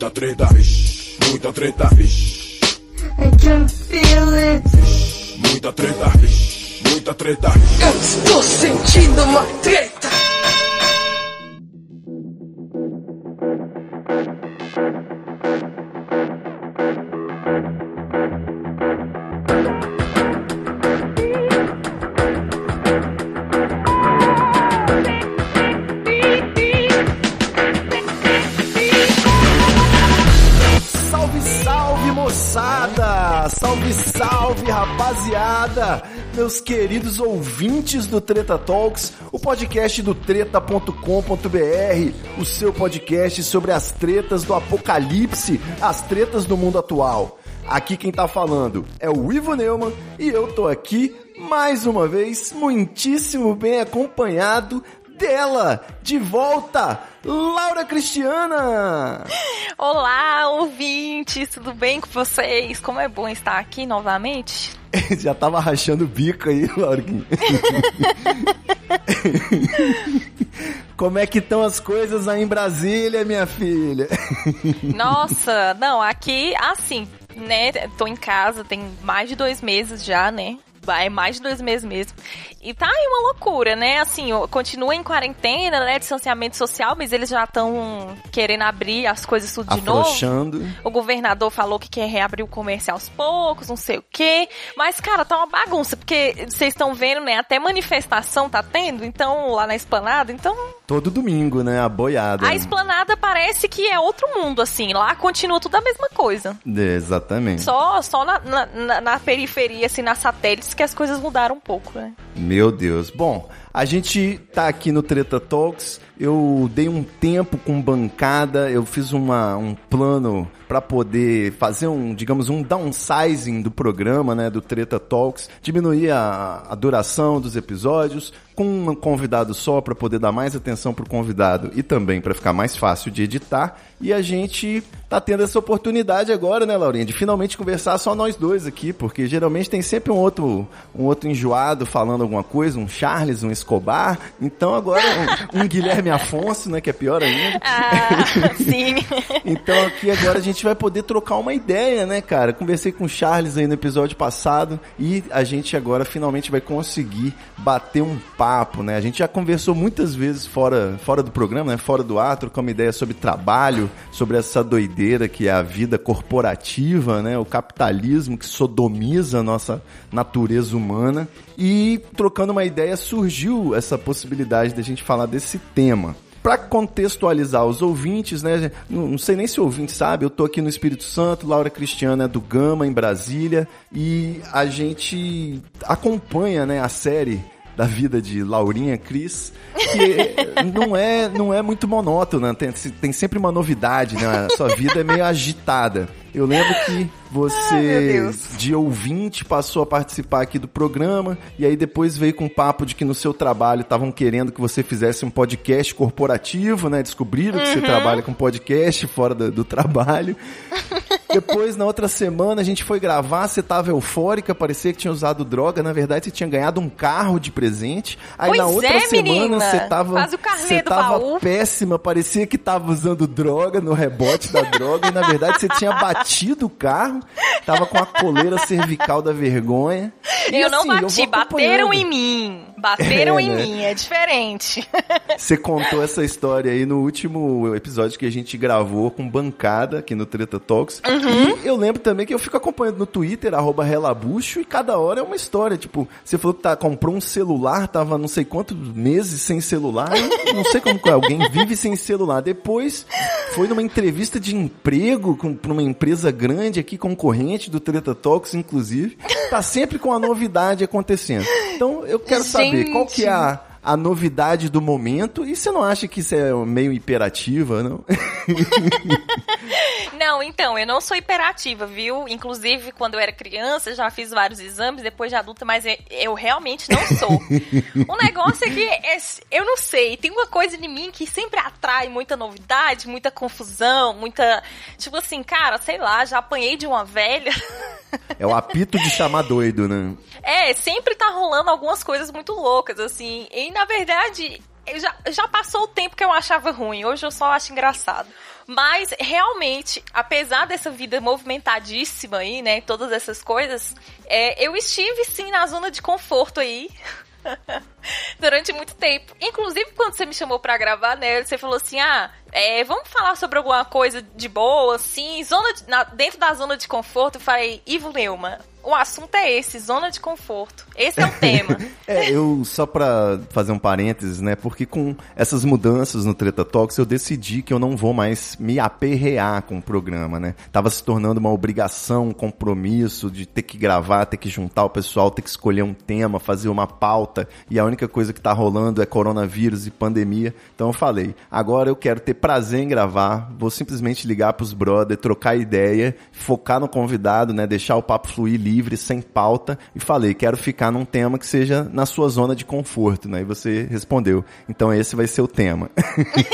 Muita treta, vixe, muita treta, vixe. I can feel it. Muita treta, vixe, muita treta. Eu estou sentindo uma treta. Meus queridos ouvintes do Treta Talks, o podcast do treta.com.br, o seu podcast sobre as tretas do apocalipse, as tretas do mundo atual. Aqui quem tá falando é o Ivo Neumann e eu tô aqui mais uma vez muitíssimo bem acompanhado dela, de volta, Laura Cristiana! Olá, ouvintes, tudo bem com vocês? Como é bom estar aqui novamente. Já tava rachando o bico aí, Laurinha. Como é que estão as coisas aí em Brasília, minha filha? Nossa, não, aqui, assim, né? Tô em casa, tem mais de dois meses já, né? Vai mais de dois meses mesmo. E tá aí uma loucura, né? Assim, continua em quarentena, né? Distanciamento social, mas eles já estão querendo abrir as coisas tudo de novo. Afrouxando. O governador falou que quer reabrir o comércio aos poucos, não sei o quê. Mas, cara, tá uma bagunça, porque vocês estão vendo, né? Até manifestação tá tendo, então, lá na esplanada, então. Todo domingo, né? A boiada. A esplanada parece que é outro mundo, assim. Lá continua tudo a mesma coisa. É, Exatamente. Só, só na, na, na- na periferia, assim, nas satélites, que as coisas mudaram um pouco, né? Meu Deus. Bom, a gente tá aqui no Treta Talks. Eu dei um tempo com bancada, eu fiz uma, um plano pra poder fazer um, digamos, um downsizing do programa, né, do Treta Talks, diminuir a, a duração dos episódios, com um convidado só pra poder dar mais atenção pro convidado e também pra ficar mais fácil de editar. E a gente tá tendo essa oportunidade agora, né, Laurinha, de finalmente conversar só nós dois aqui, porque geralmente tem sempre um outro, um outro enjoado falando alguma coisa, um Charles, um Escobar. Então agora um, um Guilherme Afonso, né, que é pior ainda. Ah, sim. Então aqui agora a gente vai poder trocar uma ideia, né, cara? Conversei com o Charles aí no episódio passado e a gente agora finalmente vai conseguir bater um papo, né? A gente já conversou muitas vezes fora, fora do programa, né? Fora do ar, trocando uma ideia sobre trabalho, sobre essa doideira que é a vida corporativa, né? O capitalismo que sodomiza a nossa natureza humana. E trocando uma ideia surgiu essa possibilidade da gente falar desse tema. Pra contextualizar os ouvintes, né? Não, não sei nem se o ouvinte sabe, eu tô aqui no Espírito Santo, Laura Cristiana é do Gama, em Brasília, e a gente acompanha, né, a série da vida de Laurinha Cris, que não é, não é muito monótona, tem, tem sempre uma novidade, né? A sua vida é meio agitada. Eu lembro que você, Deus. de ouvinte, passou a participar aqui do programa, e aí depois veio com um papo de que no seu trabalho estavam querendo que você fizesse um podcast corporativo, né? Descobriram que você trabalha com podcast fora do, do trabalho. Depois, na outra semana, a gente foi gravar, você tava eufórica, parecia que tinha usado droga. Na verdade, você tinha ganhado um carro de presente. Aí Pois na outra é, semana, menina. você tava. Faz o Você tava baú. péssima, parecia que tava usando droga no rebote da droga. E na verdade, você tinha batido o carro, tava com a coleira cervical da vergonha. E, eu não assim, eu bati, vou bateram em mim. Bateram É, em né? mim, é diferente. Você contou essa história aí no último episódio que a gente gravou com bancada aqui no Treta Talks. Uhum. E eu lembro também que eu fico acompanhando no Twitter, arroba Relabucho, e cada hora é uma história. Tipo, você falou que tá, comprou um celular, tava não sei quantos meses sem celular. Não sei como que alguém vive sem celular. Depois foi numa entrevista de emprego com, pra uma empresa grande aqui, concorrente do Treta Talks, inclusive. Tá sempre com a novidade acontecendo. Então eu quero saber qual que é a a novidade do momento. E você não acha que isso é meio imperativa, não? Não, então, eu não sou hiperativa, viu? Inclusive, quando eu era criança, já fiz vários exames, depois de adulta, mas eu, eu realmente não sou. o negócio é que é- eu não sei, tem uma coisa em mim que sempre atrai muita novidade, muita confusão, muita. Tipo assim, cara, sei lá, já apanhei de uma velha. É o apito de chamar doido, né? É, sempre tá rolando algumas coisas muito loucas, assim. E na verdade, já, já passou o tempo que eu achava ruim. Hoje eu só acho engraçado. Mas realmente, apesar dessa vida movimentadíssima aí, né, todas essas coisas, é, eu estive sim na zona de conforto aí. Durante muito tempo. Inclusive, quando você me chamou pra gravar, né? Você falou assim: ah, é, vamos falar sobre alguma coisa de boa, assim, zona de, na, dentro da zona de conforto. Eu falei, Ivo Neuma, o assunto é esse, zona de conforto. Esse é o tema. é, eu, só pra fazer um parênteses, né? Porque com essas mudanças no Treta Talks, eu decidi que eu não vou mais me aperrear com o programa, né? Tava se tornando uma obrigação, um compromisso de ter que gravar, ter que juntar o pessoal, ter que escolher um tema, fazer uma pauta. E a única coisa que tá rolando é coronavírus e pandemia. Então eu falei, agora eu quero ter prazer em gravar, vou simplesmente ligar pros brother, trocar ideia, focar no convidado, né? Deixar o papo fluir livre livre, sem pauta, e falei, quero ficar num tema que seja na sua zona de conforto, né? E você respondeu, então esse vai ser o tema.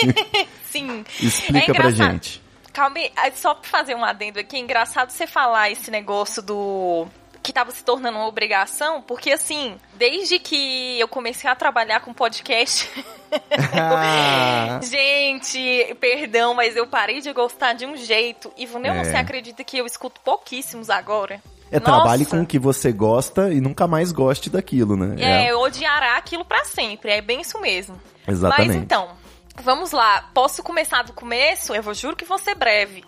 Sim. Explica é pra gente. Calma aí, só pra fazer um adendo aqui, é engraçado você falar esse negócio do que estava se tornando uma obrigação, porque assim, desde que eu comecei a trabalhar com podcast. gente, perdão, mas eu parei de gostar de um jeito. E é. você acredita que eu escuto pouquíssimos agora? É Nossa. trabalhe com o que você gosta e nunca mais goste daquilo, né? É, é. odiará aquilo para sempre. É bem isso mesmo. Exatamente. Mas então, Vamos lá, posso começar do começo? Eu vou juro que vou ser breve.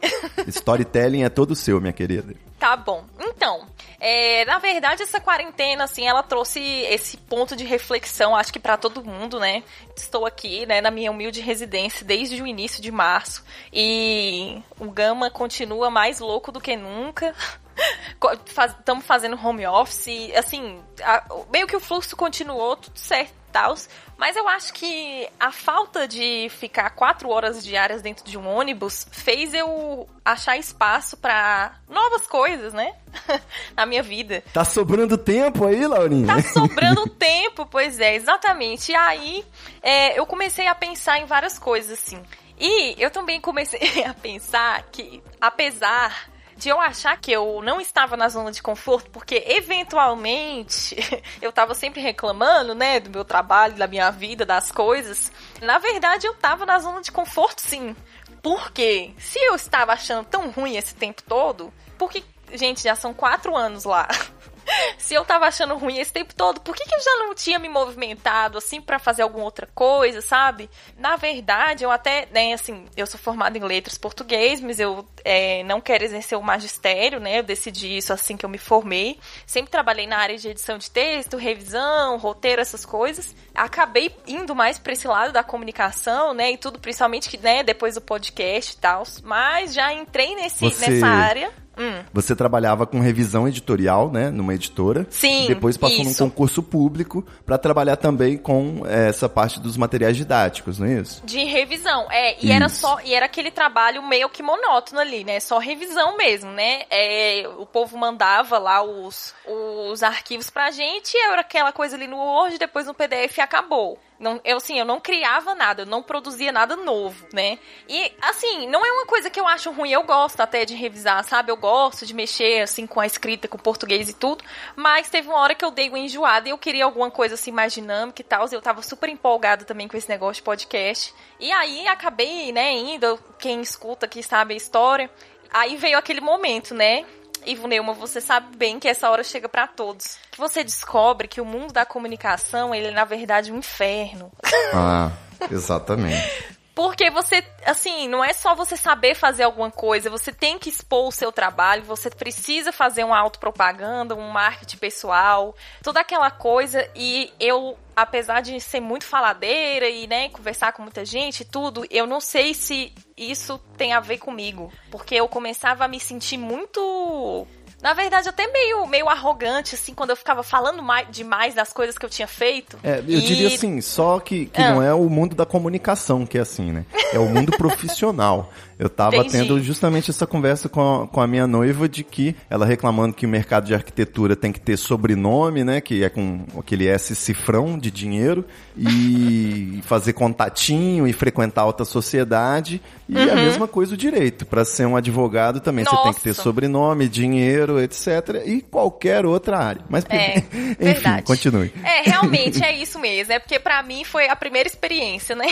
Storytelling é todo seu, minha querida. Tá bom. Então, é, na verdade, essa quarentena, assim, ela trouxe esse ponto de reflexão, acho que para todo mundo, né? Estou aqui, né, na minha humilde residência desde o início de março e o Gama continua mais louco do que nunca estamos faz, fazendo home office, assim, a, meio que o fluxo continuou, tudo certo tal, mas eu acho que a falta de ficar quatro horas diárias dentro de um ônibus fez eu achar espaço para novas coisas, né? Na minha vida. Tá sobrando tempo aí, Laurinha? Tá sobrando tempo, pois é, exatamente. E aí é, eu comecei a pensar em várias coisas, assim. E eu também comecei a pensar que, apesar de eu achar que eu não estava na zona de conforto, porque eventualmente eu estava sempre reclamando, né, do meu trabalho, da minha vida, das coisas. Na verdade, eu estava na zona de conforto, sim. Porque se eu estava achando tão ruim esse tempo todo, porque, gente, já são quatro anos lá. se eu tava achando ruim esse tempo todo, por que, que eu já não tinha me movimentado assim para fazer alguma outra coisa, sabe? Na verdade, eu até, né, assim, eu sou formada em letras português, mas eu é, não quero exercer o magistério, né? Eu decidi isso assim que eu me formei. Sempre trabalhei na área de edição de texto, revisão, roteiro, essas coisas. Acabei indo mais para esse lado da comunicação, né? E tudo, principalmente que, né, depois do podcast e tal. Mas já entrei nesse, Você... nessa área. Hum. Você trabalhava com revisão editorial, né, numa editora. Sim. E depois passou isso. num concurso público para trabalhar também com é, essa parte dos materiais didáticos, não é isso? De revisão, é. E isso. era só, e era aquele trabalho meio que monótono ali, né? Só revisão mesmo, né? É, o povo mandava lá os, os arquivos pra gente, era aquela coisa ali no Word, depois no PDF e acabou. Não, eu, assim, eu não criava nada, eu não produzia nada novo, né? E, assim, não é uma coisa que eu acho ruim, eu gosto até de revisar, sabe? Eu gosto de mexer, assim, com a escrita, com o português e tudo, mas teve uma hora que eu dei uma enjoada e eu queria alguma coisa, assim, mais dinâmica e tal, eu tava super empolgada também com esse negócio de podcast. E aí, acabei, né, indo, quem escuta aqui sabe a história, aí veio aquele momento, né? Ivo Neuma, você sabe bem que essa hora chega para todos. Que você descobre que o mundo da comunicação, ele é na verdade um inferno. Ah, exatamente. Porque você, assim, não é só você saber fazer alguma coisa, você tem que expor o seu trabalho, você precisa fazer uma autopropaganda, um marketing pessoal, toda aquela coisa. E eu, apesar de ser muito faladeira e, né, conversar com muita gente e tudo, eu não sei se isso tem a ver comigo. Porque eu começava a me sentir muito na verdade, até meio, meio arrogante, assim, quando eu ficava falando mais, demais das coisas que eu tinha feito. É, eu e... diria assim, só que, que ah. não é o mundo da comunicação que é assim, né? É o mundo profissional. Eu tava Entendi. tendo justamente essa conversa com a, com a minha noiva de que ela reclamando que o mercado de arquitetura tem que ter sobrenome, né? Que é com aquele S cifrão de dinheiro e fazer contatinho e frequentar alta sociedade. E uhum. a mesma coisa o direito. Para ser um advogado também Nossa. você tem que ter sobrenome, dinheiro etc. E qualquer outra área. Mas, É, enfim, verdade. continue. É, realmente é isso mesmo. É porque pra mim foi a primeira experiência, né?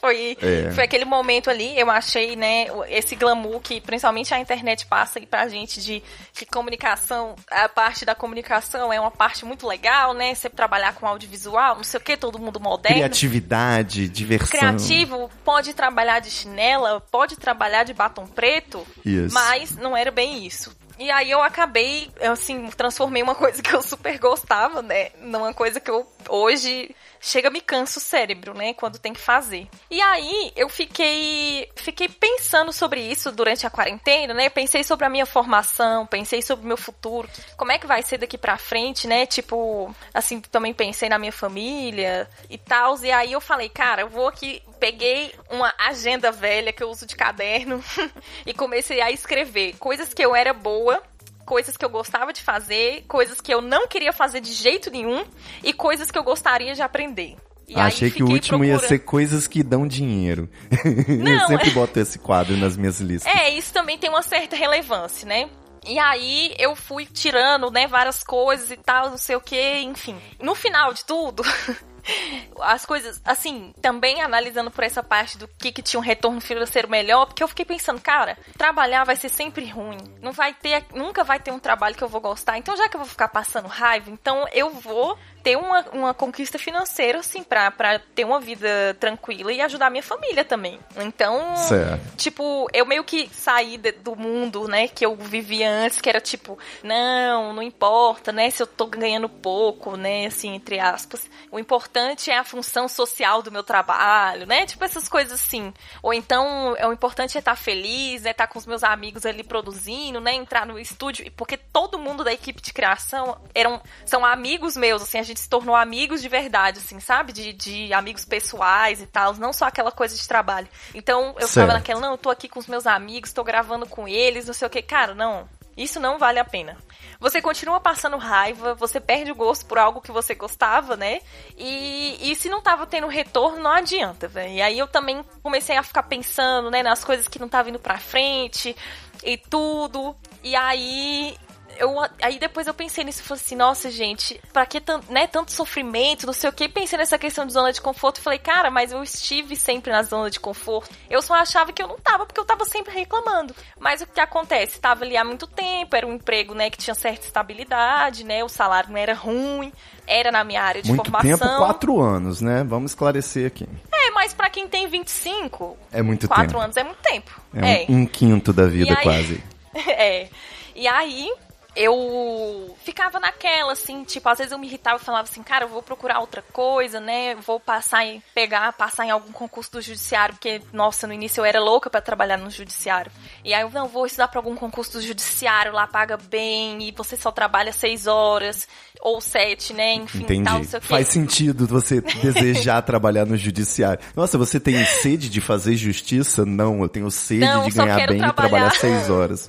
foi, É. foi aquele momento ali, eu achei, né, esse glamour que principalmente a internet passa aí pra gente de que comunicação, a parte da comunicação é uma parte muito legal, né? Você trabalhar com audiovisual, não sei o que, todo mundo moderno. Criatividade, diversão. Criativo, pode trabalhar de chinela, pode trabalhar de batom preto, mas não era bem isso. E aí eu acabei, assim, transformei uma coisa que eu super gostava, né, numa coisa que eu hoje chega me cansa o cérebro, né, quando tem que fazer. E aí eu fiquei fiquei pensando sobre isso durante a quarentena, né? Pensei sobre a minha formação, pensei sobre o meu futuro, como é que vai ser daqui pra frente, né? Tipo, assim, também pensei na minha família e tal. E aí eu falei, cara, eu vou aqui peguei uma agenda velha que eu uso de caderno e comecei a escrever coisas que eu era boa, coisas que eu gostava de fazer, coisas que eu não queria fazer de jeito nenhum e coisas que eu gostaria de aprender. E Achei que o último ia procurando- ser coisas que dão dinheiro. eu Não, sempre é- boto esse quadro nas minhas listas. É, isso também tem uma certa relevância, né? E aí eu fui tirando, né, várias coisas e tal, não sei o que, enfim. No final de tudo, as coisas, assim, também analisando por essa parte do que, que tinha um retorno financeiro melhor, porque eu fiquei pensando, cara, trabalhar vai ser sempre ruim. Não vai ter, nunca vai ter um trabalho que eu vou gostar. Então, já que eu vou ficar passando raiva, então eu vou ter uma, uma conquista financeira, assim, pra, pra ter uma vida tranquila e ajudar a minha família também. Então, Certo. tipo, eu meio que saí de- do mundo, né, que eu vivia antes, que era tipo, não, não importa, né, se eu tô ganhando pouco, né, assim, entre aspas. O importante é a função social do meu trabalho, né, tipo essas coisas assim. Ou então, é, o importante é estar feliz, né, estar com os meus amigos ali produzindo, né, entrar no estúdio, porque todo mundo da equipe de criação eram, são amigos meus, assim, a gente se tornou amigos de verdade, assim, sabe, de, de amigos pessoais e tal, não só aquela coisa de trabalho. Então, eu Certo. ficava naquela, não, eu tô aqui com os meus amigos, tô gravando com eles, não sei o que. Cara, não. Isso não vale a pena. Você continua passando raiva, você perde o gosto por algo que você gostava, né? E, e se não tava tendo retorno, não adianta, velho. E aí eu também comecei a ficar pensando, né, nas coisas que não tava indo pra frente e tudo. E aí eu, aí depois eu pensei nisso e falei assim, nossa, gente, pra que tanto, né, tanto sofrimento, não sei o que. Pensei nessa questão de zona de conforto e falei, cara, mas eu estive sempre na zona de conforto. Eu só achava que eu não tava, porque eu tava sempre reclamando. Mas o que acontece? Tava ali há muito tempo, era um emprego, né, que tinha certa estabilidade, né, o salário não era ruim, era na minha área de Muito formação. tempo, quatro anos, né? Vamos esclarecer aqui. É, mas pra quem tem 25, É muito quatro tempo. anos é muito tempo. É, um, um quinto da vida, aí- quase. É. E aí, eu ficava naquela, assim, tipo, às vezes eu me irritava e falava assim, cara, eu vou procurar outra coisa, né? Vou passar em, pegar, passar em algum concurso do judiciário, porque, nossa, no início eu era louca pra trabalhar no judiciário. E aí eu, não, vou estudar pra algum concurso do judiciário, lá paga bem, e você só trabalha seis horas, ou sete, né? Enfim, Entendi. tal. Faz sentido você desejar trabalhar no judiciário. Nossa, você tem sede de fazer justiça? Não, eu tenho sede Não, de ganhar bem e trabalhar. trabalhar seis horas.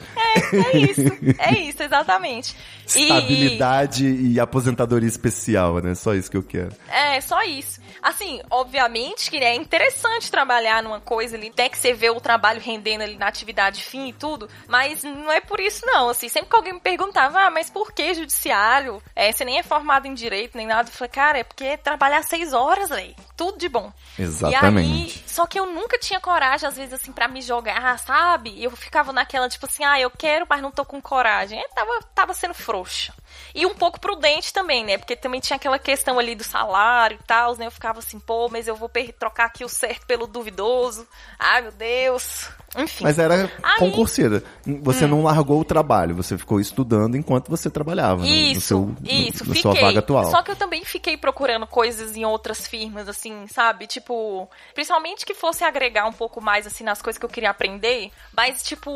É isso, é isso, exatamente. E- Estabilidade e aposentadoria especial, né? Só isso que eu quero. É, só isso. Assim, obviamente que é interessante trabalhar numa coisa ali, até que você vê o trabalho rendendo ali na atividade fim e tudo, mas não é por isso não, assim, sempre que alguém me perguntava, ah, mas por que judiciário? É, você nem é formado em direito, nem nada, eu falei, cara, é porque trabalhar seis horas, velho, tudo de bom. Exatamente. E aí, só que eu nunca tinha coragem, às vezes, assim, pra me jogar, sabe? Eu ficava naquela, tipo assim, ah, eu quero, mas não tô com coragem. Eu tava, tava sendo frouxa. E um pouco prudente também, né? Porque também tinha aquela questão ali do salário e tal, né? Eu ficava assim, pô, mas eu vou trocar aqui o certo pelo duvidoso. Ai, meu Deus. Enfim. Mas era Aí- Hum. concurseira. Você não largou o trabalho, você ficou estudando enquanto você trabalhava no- no, Isso, seu, no- isso, na fiquei. sua vaga atual. Só que eu também fiquei procurando coisas em outras firmas, assim, sabe? Tipo, principalmente que fosse agregar um pouco mais, assim, nas coisas que eu queria aprender. Mas, tipo,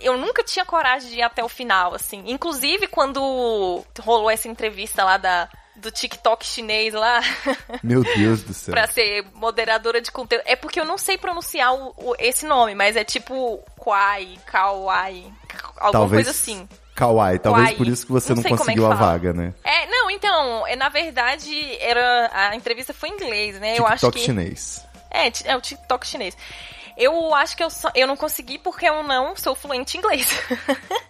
eu nunca tinha coragem de ir até o final, assim. Inclusive, quando rolou essa entrevista lá da, do TikTok chinês lá, Meu Deus do céu. pra ser moderadora de conteúdo. É porque eu não sei pronunciar o- o- esse nome, mas é tipo Kwai, Kawai, alguma talvez coisa assim. Kawaii, talvez Kawaii. por isso que você Não não, é conseguiu a fala. vaga, né? É, não, então, é, na verdade, era a entrevista foi em inglês, né? eu acho TikTok que chinês. é, é o TikTok chinês. Eu acho que eu, só- eu não consegui porque eu não sou fluente em inglês.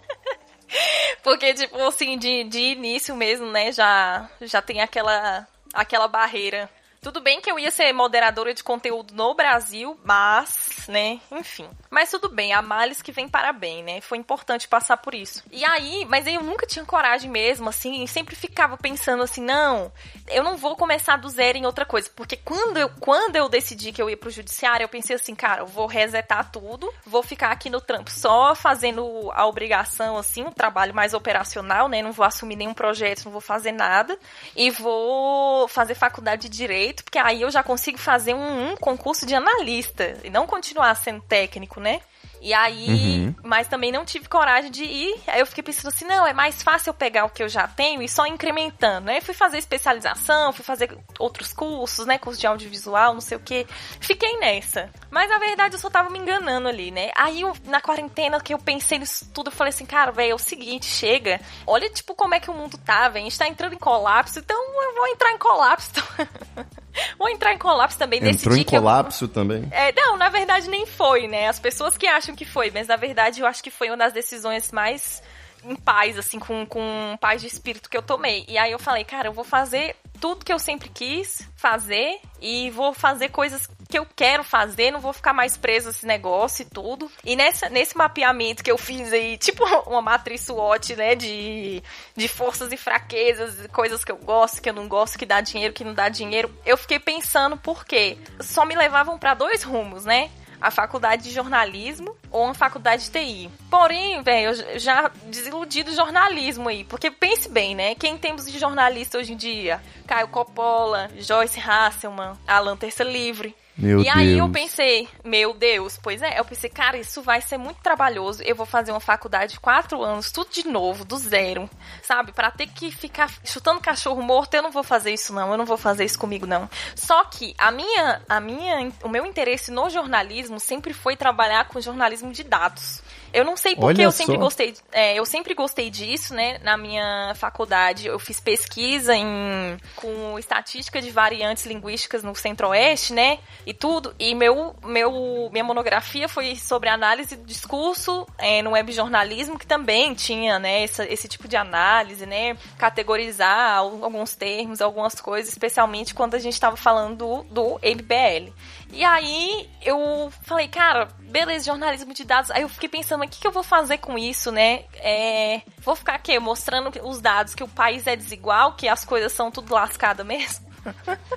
Porque, tipo, assim, de, de início mesmo, né, já, já tem aquela, aquela barreira tudo bem que eu ia ser moderadora de conteúdo no Brasil, mas, né, enfim. Mas tudo bem, a males que vem para bem, né? Foi importante passar por isso. E aí, mas eu nunca tinha coragem mesmo, assim, sempre ficava pensando assim, não, eu não vou começar do zero em outra coisa. Porque quando eu, quando eu decidi que eu ia pro judiciário, eu pensei assim, cara, eu vou resetar tudo, vou ficar aqui no trampo só fazendo a obrigação, assim, um trabalho mais operacional, né? Não vou assumir nenhum projeto, não vou fazer nada. E vou fazer faculdade de Direito direito, porque aí eu já consigo fazer um, um concurso de analista e não continuar sendo técnico, né? E aí, uhum. mas também não tive coragem de ir. Aí eu fiquei pensando assim, não, é mais fácil eu pegar o que eu já tenho e só incrementando, né? Fui fazer especialização, fui fazer outros cursos, né? Curso de audiovisual, não sei o que. Fiquei nessa. Mas na verdade eu só tava me enganando ali, né? Aí eu, na quarentena que eu pensei nisso tudo, eu falei assim, cara, velho, é o seguinte, chega. Olha, tipo, como é que o mundo tá, velho. A gente tá entrando em colapso, então eu vou entrar em colapso. Vou entrar em colapso também. Entrou em colapso eu... também? É, não, na verdade nem foi, né? As pessoas que acham que foi, mas na verdade eu acho que foi uma das decisões mais em paz, assim, com, com paz de espírito que eu tomei. E aí eu falei, cara, eu vou fazer tudo que eu sempre quis fazer e vou fazer coisas que eu quero fazer, não vou ficar mais preso a esse negócio e tudo. E nessa, nesse mapeamento que eu fiz aí, tipo uma matriz SWOT, né, de, de forças e fraquezas, coisas que eu gosto, que eu não gosto, que dá dinheiro, que não dá dinheiro, eu fiquei pensando por quê? Só me levavam para dois rumos, né? A faculdade de jornalismo ou uma faculdade de TI. Porém, velho, eu já desiludi do jornalismo aí, porque pense bem, né? Quem temos de jornalista hoje em dia? Caio Coppola, Joyce Hasselman, Alan Terça Livre. Meu e aí eu pensei, meu Deus, pois é, eu pensei, cara, isso vai ser muito trabalhoso. Eu vou fazer uma faculdade de quatro anos, tudo de novo, do zero, sabe? Para ter que ficar chutando cachorro morto, eu não vou fazer isso não, eu não vou fazer isso comigo não. Só que a minha, a minha, o meu interesse no jornalismo sempre foi trabalhar com jornalismo de dados. Eu não sei porque eu sempre gostei. É, eu sempre gostei disso, né? Na minha faculdade, eu fiz pesquisa em, com estatística de variantes linguísticas no Centro-Oeste, né? E tudo. E meu, meu, minha monografia foi sobre análise do discurso é, no webjornalismo, que também tinha, né? Essa, esse tipo de análise, né? Categorizar alguns termos, algumas coisas, especialmente quando a gente estava falando do, do MBL. E aí eu falei, cara, beleza, jornalismo de dados. Aí eu fiquei pensando, o que, que eu vou fazer com isso, né? É, vou ficar aqui mostrando os dados que o país é desigual, que as coisas são tudo lascada mesmo.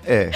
É.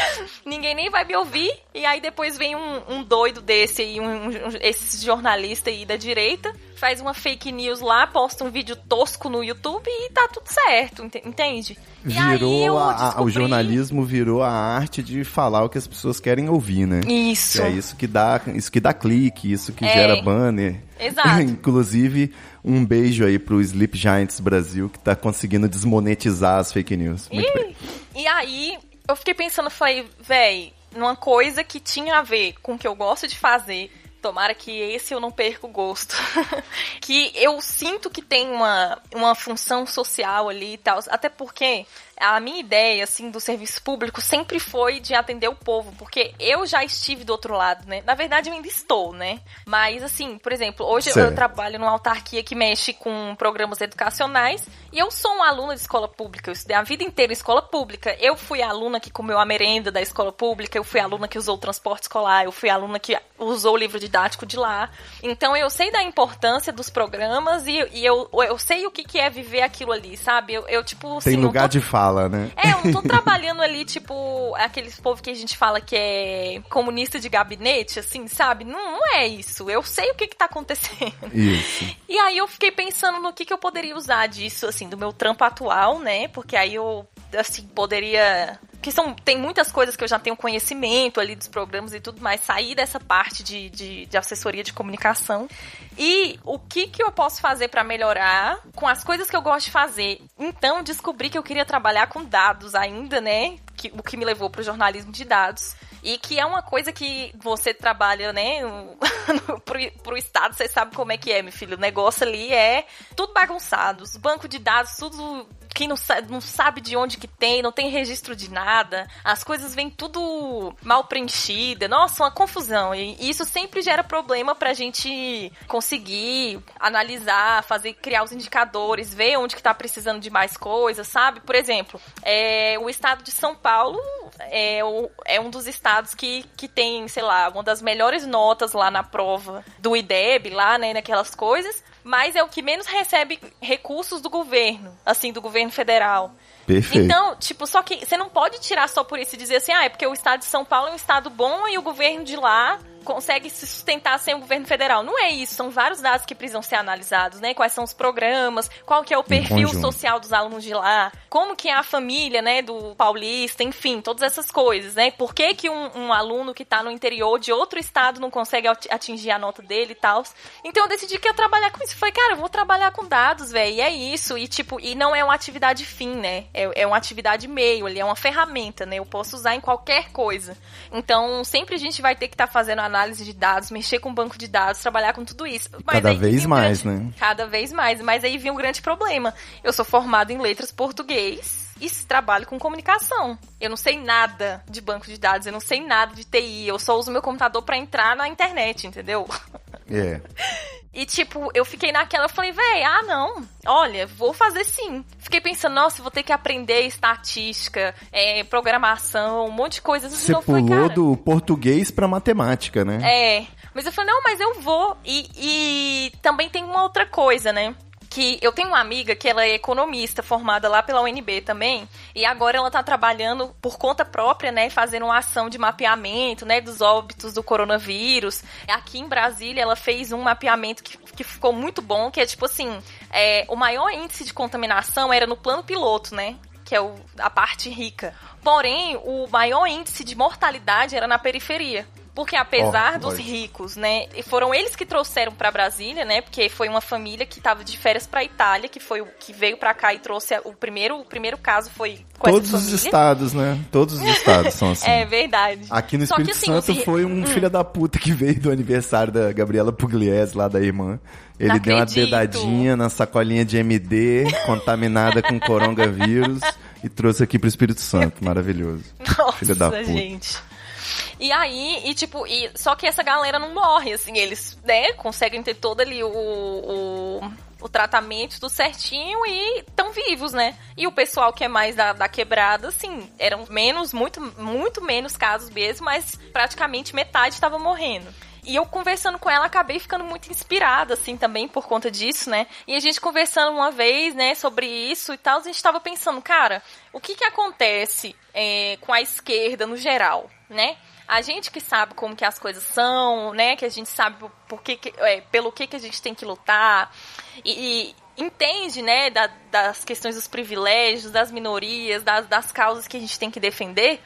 Ninguém nem vai me ouvir. E aí depois vem um, um doido desse aí, um, um, esse jornalista aí da direita, faz uma fake news lá, posta um vídeo tosco no YouTube e tá tudo certo, entende? Virou a, descobri... o jornalismo virou a arte de falar o que as pessoas querem ouvir, né? Isso. Que é isso que dá, isso que dá clique, isso que é. gera banner. Exato. Inclusive, um beijo aí pro Sleep Giants Brasil que tá conseguindo desmonetizar as fake news. Muito e, bem. E aí, eu fiquei pensando, falei, véi, numa coisa que tinha a ver com o que eu gosto de fazer. Tomara que esse eu não perca o gosto. que eu sinto que tem uma, uma função social ali e tal. Até porque a minha ideia, assim, do serviço público sempre foi de atender o povo, porque eu já estive do outro lado, né? Na verdade, eu ainda estou, né? Mas, assim, por exemplo, hoje certo. eu trabalho numa autarquia que mexe com programas educacionais e eu sou uma aluna de escola pública. Eu estudei a vida inteira em escola pública. Eu fui aluna que comeu a merenda da escola pública, eu fui aluna que usou o transporte escolar, eu fui aluna que usou o livro didático de lá. Então, eu sei da importância dos programas e, e eu, eu sei o que, que é viver aquilo ali, sabe? Eu, eu tipo, assim, Tem lugar tô... de fala fala, né? É, eu não tô trabalhando ali, tipo, aqueles povo que a gente fala que é comunista de gabinete, assim, sabe? Não, não é isso. Eu sei o que que tá acontecendo. Isso. E aí eu fiquei pensando no que que eu poderia usar disso, assim, do meu trampo atual, né? Porque aí eu, assim, poderia que são, tem muitas coisas que eu já tenho conhecimento ali dos programas e tudo mais, sair dessa parte de, de, de assessoria de comunicação. E o que, que eu posso fazer para melhorar com as coisas que eu gosto de fazer? Então, descobri que eu queria trabalhar com dados ainda, né? Que, o que me levou para o jornalismo de dados. E que é uma coisa que você trabalha, né, pro, pro Estado, você sabe como é que é, meu filho. O negócio ali é tudo bagunçado. Os bancos de dados, tudo quem não, sa não sabe de onde que tem, não tem registro de nada, as coisas vêm tudo mal preenchida, nossa, uma confusão. E isso sempre gera problema pra gente conseguir analisar, fazer, criar os indicadores, ver onde que tá precisando de mais coisas, sabe? Por exemplo, é, o estado de São Paulo é, o, é um dos estados que, que tem, sei lá, uma das melhores notas lá na prova do IDEB, lá, né, naquelas coisas, mas é o que menos recebe recursos do governo, assim, do governo federal. Perfeito. Então, tipo, só que você não pode tirar só por isso e dizer assim, ah, é porque o estado de São Paulo é um estado bom e o governo de lá consegue se sustentar sem o governo federal. Não é isso, são vários dados que precisam ser analisados, né? Quais são os programas, qual que é o perfil social dos alunos de lá, como que é a família, né, do paulista, enfim, todas essas coisas, né? Por que que um, um aluno que tá no interior de outro estado não consegue atingir a nota dele e tal. Então eu decidi que ia trabalhar com isso. Falei, cara, eu vou trabalhar com dados, velho, e é isso. E tipo, e não é uma atividade fim, né? É, é uma atividade meio, ali é uma ferramenta, né? Eu posso usar em qualquer coisa. Então, sempre a gente vai ter que estar tá fazendo análise análise de dados, mexer com banco de dados, trabalhar com tudo isso. Mas cada vez mais, grande, né? Cada vez mais. Mas aí vinha um grande problema. Eu sou formado em letras português e trabalho com comunicação. Eu não sei nada de banco de dados, eu não sei nada de TI, eu só uso meu computador para entrar na internet, entendeu? É. E, tipo, eu fiquei naquela, eu falei, véi, ah, não, olha, vou fazer sim. Fiquei pensando, nossa, vou ter que aprender estatística, é, programação, um monte de coisas. Você pulou falei, do português pra matemática, né? É, mas eu falei, não, mas eu vou. E, e também tem uma outra coisa, né? Que eu tenho uma amiga que ela é economista, formada lá pela UNB também, e agora ela está trabalhando por conta própria, né, fazendo uma ação de mapeamento, né, dos óbitos do coronavírus. Aqui em Brasília, ela fez um mapeamento que, que ficou muito bom, que é tipo assim, é, o maior índice de contaminação era no plano piloto, né, que é o, a parte rica. Porém, o maior índice de mortalidade era na periferia. Porque apesar oh, dos ricos, né, foram eles que trouxeram para Brasília, né, porque foi uma família que estava de férias para Itália, que foi o que veio para cá e trouxe o primeiro, o primeiro caso foi com Todos os estados, né? Todos os estados são assim. é verdade. Aqui no Espírito que, assim, Santo foi um hum. filho da puta que veio do aniversário da Gabriela Pugliese, lá da irmã. Ele Não deu acredito. uma dedadinha na sacolinha de MD, contaminada com coronavírus, e trouxe aqui pro Espírito Santo. Maravilhoso. Nossa, filho da puta. gente. E aí, e tipo, e, só que essa galera não morre, assim, eles, né, conseguem ter todo ali o, o, o tratamento tudo certinho e estão vivos, né? E o pessoal que é mais da, da quebrada, assim, eram menos, muito, muito menos casos mesmo, mas praticamente metade estava morrendo. E eu conversando com ela, acabei ficando muito inspirada, assim, também por conta disso, né? E a gente conversando uma vez, né, sobre isso e tal, a gente estava pensando, cara, o que que acontece é, com a esquerda no geral, né? a gente que sabe como que as coisas são, né? Que a gente sabe por que, que é, pelo que, que a gente tem que lutar e, e entende, né, da, das questões dos privilégios, das minorias, das, das causas que a gente tem que defender,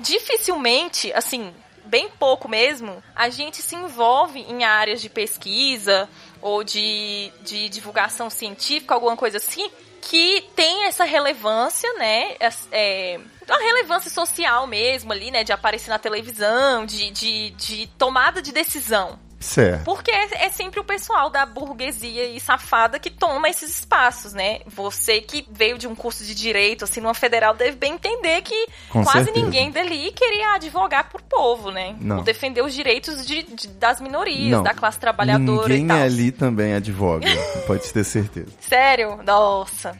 dificilmente, assim, bem pouco mesmo, a gente se envolve em áreas de pesquisa ou de, de divulgação científica, alguma coisa assim, que tem essa relevância, né? É, uma relevância social mesmo ali, né? De aparecer na televisão, de, de, de tomada de decisão. Certo. Porque é, é, sempre o pessoal da burguesia e safada que toma esses espaços, né? Você que veio de um curso de direito, assim, numa federal, deve bem entender que Com quase certeza. ninguém dali queria advogar por povo, né? Não. Ou defender os direitos de, de das minorias, Não. da classe trabalhadora ninguém e tal. ali também advoga, pode ter certeza. Sério? Nossa.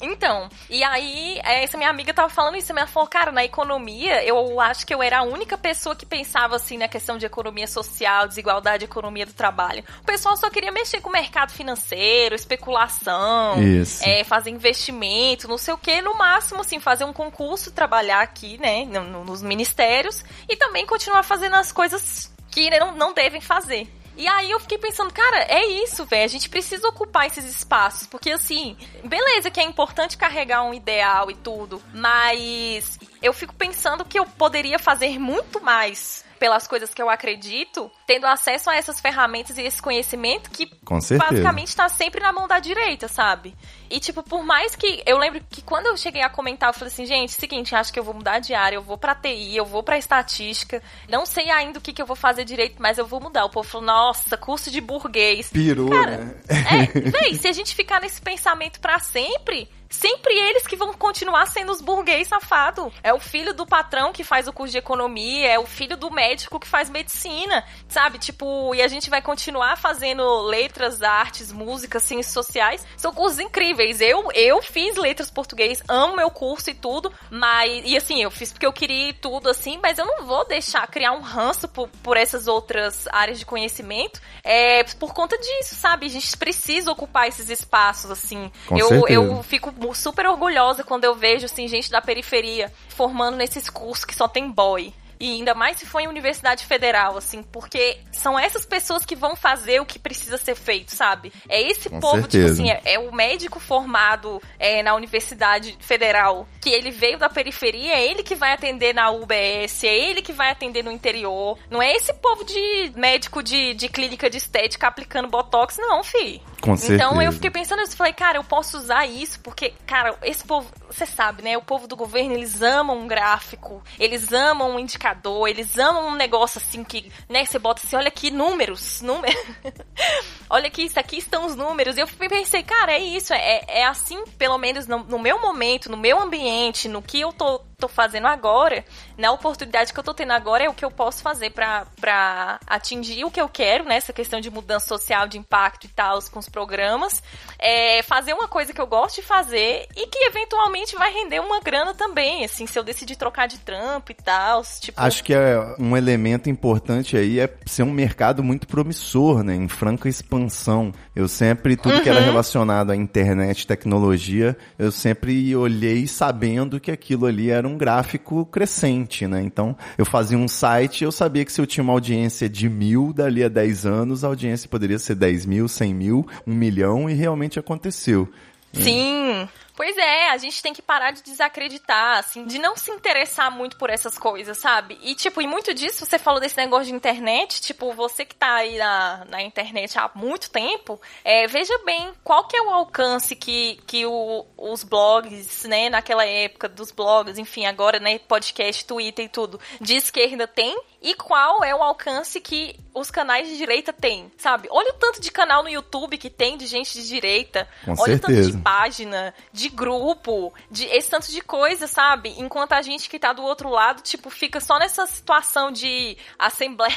Então, e aí, essa minha amiga tava falando isso, ela falou, cara, na economia, eu acho que eu era a única pessoa que pensava assim na questão de economia social, desigualdade, economia do trabalho. O pessoal só queria mexer com o mercado financeiro, especulação, é, fazer investimento, não sei o que, no máximo, assim, fazer um concurso, trabalhar aqui, né, nos ministérios e também continuar fazendo as coisas que não, não devem fazer. E aí eu fiquei pensando, cara, é isso, velho. A gente precisa ocupar esses espaços. Porque, assim, beleza que é importante carregar um ideal e tudo, mas eu fico pensando que eu poderia fazer muito mais pelas coisas que eu acredito tendo acesso a essas ferramentas e esse conhecimento que basicamente tá sempre na mão da direita, sabe? E, tipo, por mais que. Eu lembro que quando eu cheguei a comentar, eu falei assim, gente, seguinte, acho que eu vou mudar de área, eu vou pra TI, eu vou pra estatística. Não sei ainda o que, que eu vou fazer direito, mas eu vou mudar. O povo falou, nossa, curso de burguês. Pirou, Cara, né? É, véi, se a gente ficar nesse pensamento pra sempre, sempre eles que vão continuar sendo os burguês safado. É o filho do patrão que faz o curso de economia, é o filho do médico que faz medicina, sabe? Tipo, e a gente vai continuar fazendo letras, artes, músicas, ciências sociais. São cursos incríveis. Eu, eu fiz letras português, amo meu curso e tudo, mas, e assim, eu fiz porque eu queria tudo assim, mas eu não vou deixar criar um ranço por, por essas outras áreas de conhecimento, é, por conta disso, sabe? A gente precisa ocupar esses espaços, assim. Com eu, certeza. eu fico super orgulhosa quando eu vejo, assim, gente da periferia formando nesses cursos que só tem boy. E ainda mais se for em universidade federal, assim, porque são essas pessoas que vão fazer o que precisa ser feito, sabe? É esse Com povo, certeza. tipo assim, é, é o médico formado é, na universidade federal, que ele veio da periferia, é ele que vai atender na UBS, é ele que vai atender no interior. Não é esse povo de médico de, de clínica de estética aplicando botox, não, fi. Com Então certeza. eu fiquei pensando nisso, falei, cara, eu posso usar isso, porque, cara, esse povo, você sabe, né? O povo do governo, eles amam um gráfico, eles amam um indicador, eles amam um negócio assim que, né, você bota assim, olha aqui, números, números. olha aqui, isso aqui estão os números. E eu pensei, cara, é isso, é, é assim, pelo menos no, no meu momento, no meu ambiente, no que eu tô, tô fazendo agora, na oportunidade que eu tô tendo agora, é o que eu posso fazer pra atingir o que eu quero, né? Essa questão de mudança social, de impacto e tal, com os programas. É fazer uma coisa que eu gosto de fazer e que eventualmente vai render uma grana também, assim, se eu decidir trocar de trampo e tal. Tipo, Acho que é um elemento importante aí é ser um mercado muito promissor, né? Em franca expansão. Eu sempre, tudo que era Uhum. relacionado à internet, tecnologia, eu sempre olhei sabendo que aquilo ali era um gráfico crescente, né? Então, eu fazia um site, eu sabia que se eu tinha uma audiência de mil, dali a 10 anos, a audiência poderia ser 10 mil, 100 mil, um milhão, e realmente aconteceu. Sim. Pois é, a gente tem que parar de desacreditar, assim, de não se interessar muito por essas coisas, sabe? E, tipo, e muito disso, você falou desse negócio de internet, tipo, você que tá aí na, na internet há muito tempo, é, veja bem qual que é o alcance que, que o, os blogs, né, naquela época dos blogs, enfim, agora, né, podcast, Twitter e tudo, de esquerda tem e qual é o alcance que os canais de direita têm, sabe? Olha o tanto de canal no YouTube que tem de gente de direita, Com olha o tanto certeza. de página, de grupo, de esse tanto de coisa, sabe? Enquanto a gente que tá do outro lado, tipo, fica só nessa situação de assembleia.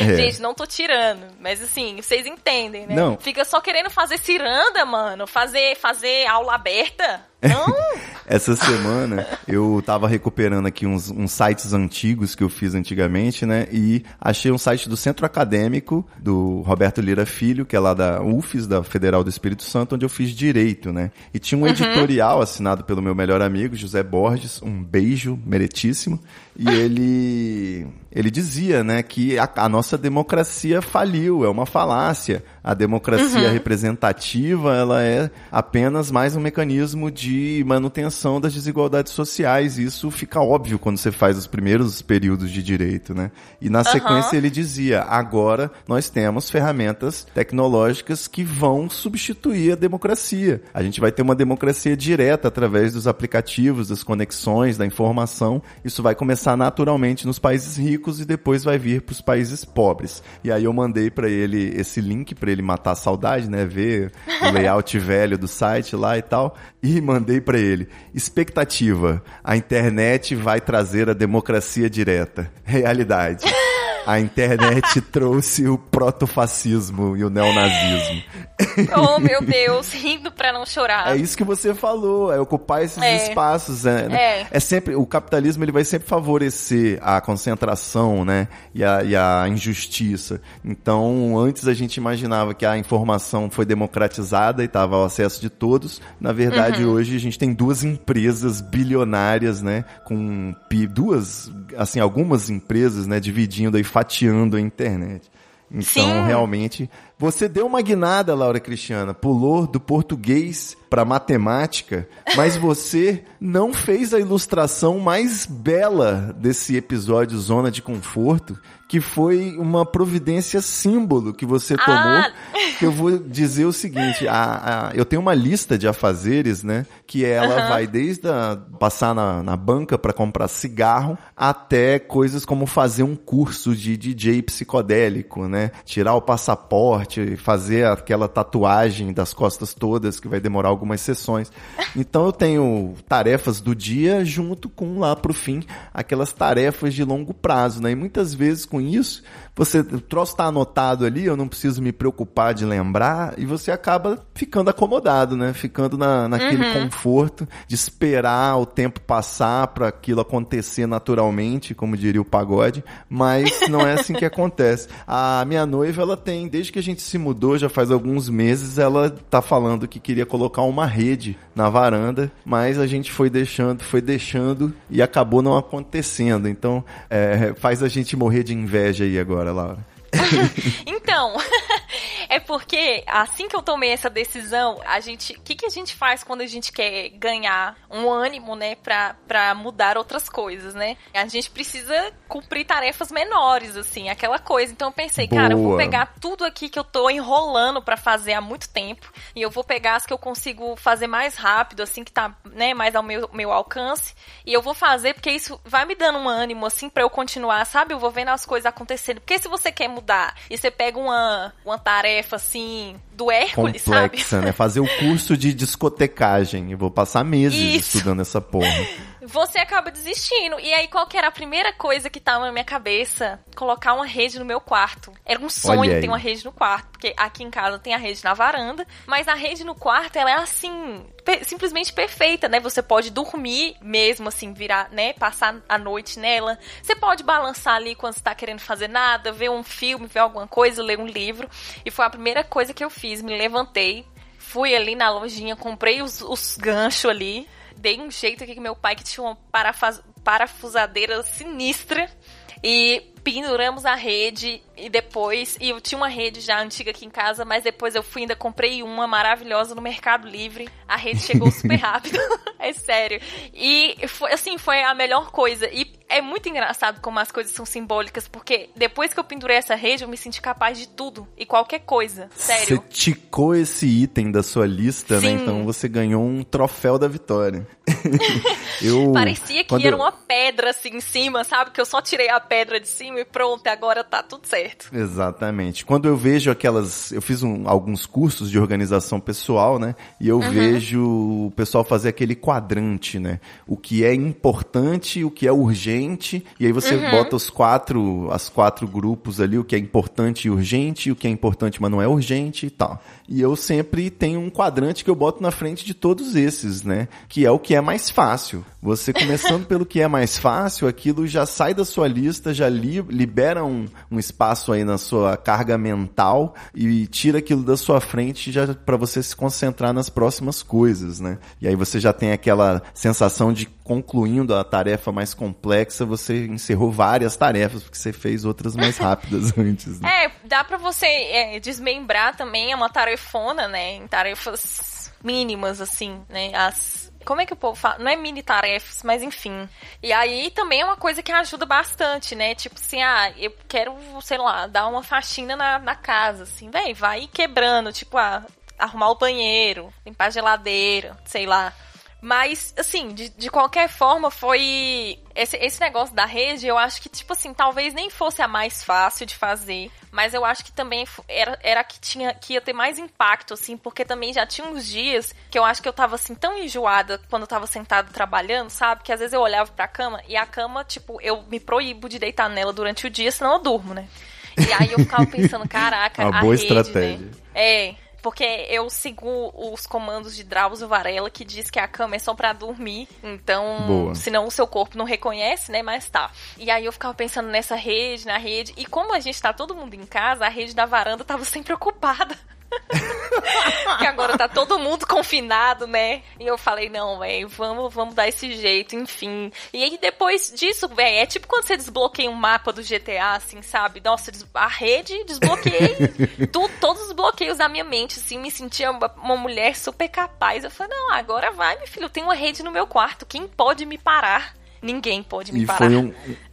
É. gente, não tô tirando, mas assim, vocês entendem, né? Não. Fica só querendo fazer ciranda, mano, fazer fazer aula aberta. Não. Essa semana eu tava recuperando aqui uns, uns sites antigos que eu fiz antigamente, né? E achei um site do Centro Acadêmico do Roberto Lira Filho, que é lá da UFES, da Federal do Espírito Santo, onde eu fiz direito, né? E tinha um editorial assinado pelo meu melhor amigo, José Borges, um beijo meritíssimo. E ele ele dizia, né, que a, a nossa democracia faliu, é uma falácia. A democracia representativa, ela é apenas mais um mecanismo de manutenção das desigualdades sociais. Isso fica óbvio quando você faz os primeiros períodos de direito, né? E na sequência ele dizia: agora nós temos ferramentas tecnológicas que vão substituir a democracia. A gente vai ter uma democracia direta através dos aplicativos, das conexões, da informação. Isso vai começar naturalmente nos países ricos e depois vai vir para os países pobres. E aí eu mandei para ele esse link para ele matar a saudade, né? Ver o layout velho do site lá e tal. E mandei para ele: expectativa, a internet vai trazer a democracia direta. Realidade. A internet trouxe o protofascismo e o neonazismo. oh, meu Deus, rindo pra não chorar. É isso que você falou, é ocupar esses É. espaços. É, né? É. é sempre o capitalismo ele vai sempre favorecer a concentração, né, e a, e a injustiça. Então, antes a gente imaginava que a informação foi democratizada e estava ao acesso de todos. Na verdade, Uhum. hoje a gente tem duas empresas bilionárias, né, com duas, assim, algumas empresas, né, dividindo e fatiando a internet. Então, Sim. realmente, Você deu uma guinada, Laura Cristiana, pulou do português para matemática, mas você não fez a ilustração mais bela desse episódio Zona de Conforto, que foi uma providência símbolo que você tomou. Ah. Que eu vou dizer o seguinte: a, a- eu tenho uma lista de afazeres, né? Que ela vai desde a, passar na, na banca para comprar cigarro até coisas como fazer um curso de DJ psicodélico, né? Tirar o passaporte, fazer aquela tatuagem das costas todas que vai demorar algumas sessões. Então eu tenho tarefas do dia junto com lá pro fim aquelas tarefas de longo prazo, né? E muitas vezes com isso, você o troço tá anotado ali, eu não preciso me preocupar de lembrar e você acaba ficando acomodado, né? Ficando na, naquele conforto de esperar o tempo passar para aquilo acontecer naturalmente, como diria o pagode, mas não é assim que acontece. A minha noiva, ela tem, desde que a gente se mudou, já faz alguns meses, ela tá falando que queria colocar uma rede na varanda, mas a gente foi deixando, foi deixando e acabou não acontecendo. Então, é, faz a gente morrer de inveja aí agora, Laura. Então, é porque assim que eu tomei essa decisão, a gente, o que, que a gente faz quando a gente quer ganhar um ânimo, né, pra, pra mudar outras coisas, né? A gente precisa cumprir tarefas menores, assim, aquela coisa. Então eu pensei, cara, eu vou Boa. pegar tudo aqui que eu tô enrolando pra fazer há muito tempo e eu vou pegar as que eu consigo fazer mais rápido, assim, que tá, né, mais ao meu, meu alcance, e eu vou fazer porque isso vai me dando um ânimo, assim, pra eu continuar, sabe? Eu vou vendo as coisas acontecendo. Porque se você quer mudar e você pega uma, uma tarefa, assim, do Hércules, sabe? Complexa, né? Fazer o curso de discotecagem. Eu vou passar meses Isso. estudando essa porra. Você acaba desistindo. E aí, qual que era a primeira coisa que tava na minha cabeça? Colocar uma rede no meu quarto. Era um sonho ter uma rede no quarto. Porque aqui em casa tem a rede na varanda. Mas a rede no quarto, ela é assim, simplesmente perfeita, né? Você pode dormir mesmo, assim, virar, né? Passar a noite nela. Você pode balançar ali quando você tá querendo fazer nada, ver um filme, ver alguma coisa, ler um livro. E foi a primeira coisa que eu fiz. Me levantei, fui ali na lojinha, comprei os, os ganchos ali. Dei um jeito aqui que meu pai que tinha uma parafas- parafusadeira sinistra. E penduramos a rede e depois. E eu tinha uma rede já antiga aqui em casa, mas depois eu fui ainda comprei uma maravilhosa no Mercado Livre. A rede chegou super rápido. é sério. E foi assim, foi a melhor coisa. E é muito engraçado como as coisas são simbólicas, porque depois que eu pendurei essa rede, eu me senti capaz de tudo e qualquer coisa. Sério. Você ticou esse item da sua lista, né? Sim. Então você ganhou um troféu da vitória. eu, Parecia que era eu- uma pedra assim em cima, sabe? Que eu só tirei a pedra de cima e pronto, agora tá tudo certo. Exatamente. Quando eu vejo aquelas. Eu fiz um- alguns cursos de organização pessoal, né? E Uhum. eu vejo o pessoal fazer aquele quadrante, né? O que é importante, o que é urgente. E aí você Uhum. bota os quatro, as quatro grupos ali, o que é importante e urgente, o que é importante, mas não é urgente e tal. E eu sempre tenho um quadrante que eu boto na frente de todos esses, né? Que é o que é mais fácil. Você começando pelo que é mais fácil, aquilo já sai da sua lista, já li- libera um, um espaço aí na sua carga mental e tira aquilo da sua frente já para você se concentrar nas próximas coisas, né? E aí você já tem aquela sensação de concluindo a tarefa mais complexa, você encerrou várias tarefas porque você fez outras mais rápidas antes. Né? É, dá pra você é, desmembrar também, é uma tarefona, né? Em tarefas mínimas, assim, né? As. Como é que o povo fala? Não é mini tarefas, mas enfim. E aí também é uma coisa que ajuda bastante, né? Tipo assim, ah, eu quero, sei lá, dar uma faxina na, na casa, assim, véi, vai quebrando, tipo, ah, arrumar o banheiro, limpar a geladeira, sei lá. Mas, assim, de, de qualquer forma, foi. Esse, esse negócio da rede, eu acho que, tipo assim, talvez nem fosse a mais fácil de fazer. Mas eu acho que também era, era a que, tinha, que ia ter mais impacto, assim, porque também já tinha uns dias que eu acho que eu tava, assim, tão enjoada quando eu tava sentada trabalhando, sabe? Que às vezes eu olhava pra cama e a cama, tipo, eu me proíbo de deitar nela durante o dia, senão eu durmo, né? E aí eu ficava pensando, caraca, Uma a boa rede, estratégia. Né? É, porque eu sigo os comandos de Drauzio Varela, que diz que a cama é só pra dormir. Então, Boa. senão o seu corpo não reconhece, né? Mas tá. E aí eu ficava pensando nessa rede, na rede. E como a gente tá todo mundo em casa, a rede da varanda tava sempre ocupada. que agora tá todo mundo confinado, né? E eu falei, não, velho, vamos, vamos dar esse jeito, enfim. E aí depois disso, velho, é tipo quando você desbloqueia um mapa do GTA, assim, sabe? Nossa, a rede, desbloqueei tu, todos os bloqueios da minha mente, assim, me sentia uma, uma mulher super capaz. Eu falei, não, agora vai, meu filho, eu tenho uma rede no meu quarto, quem pode me parar? Ninguém pode me e parar. Foi um,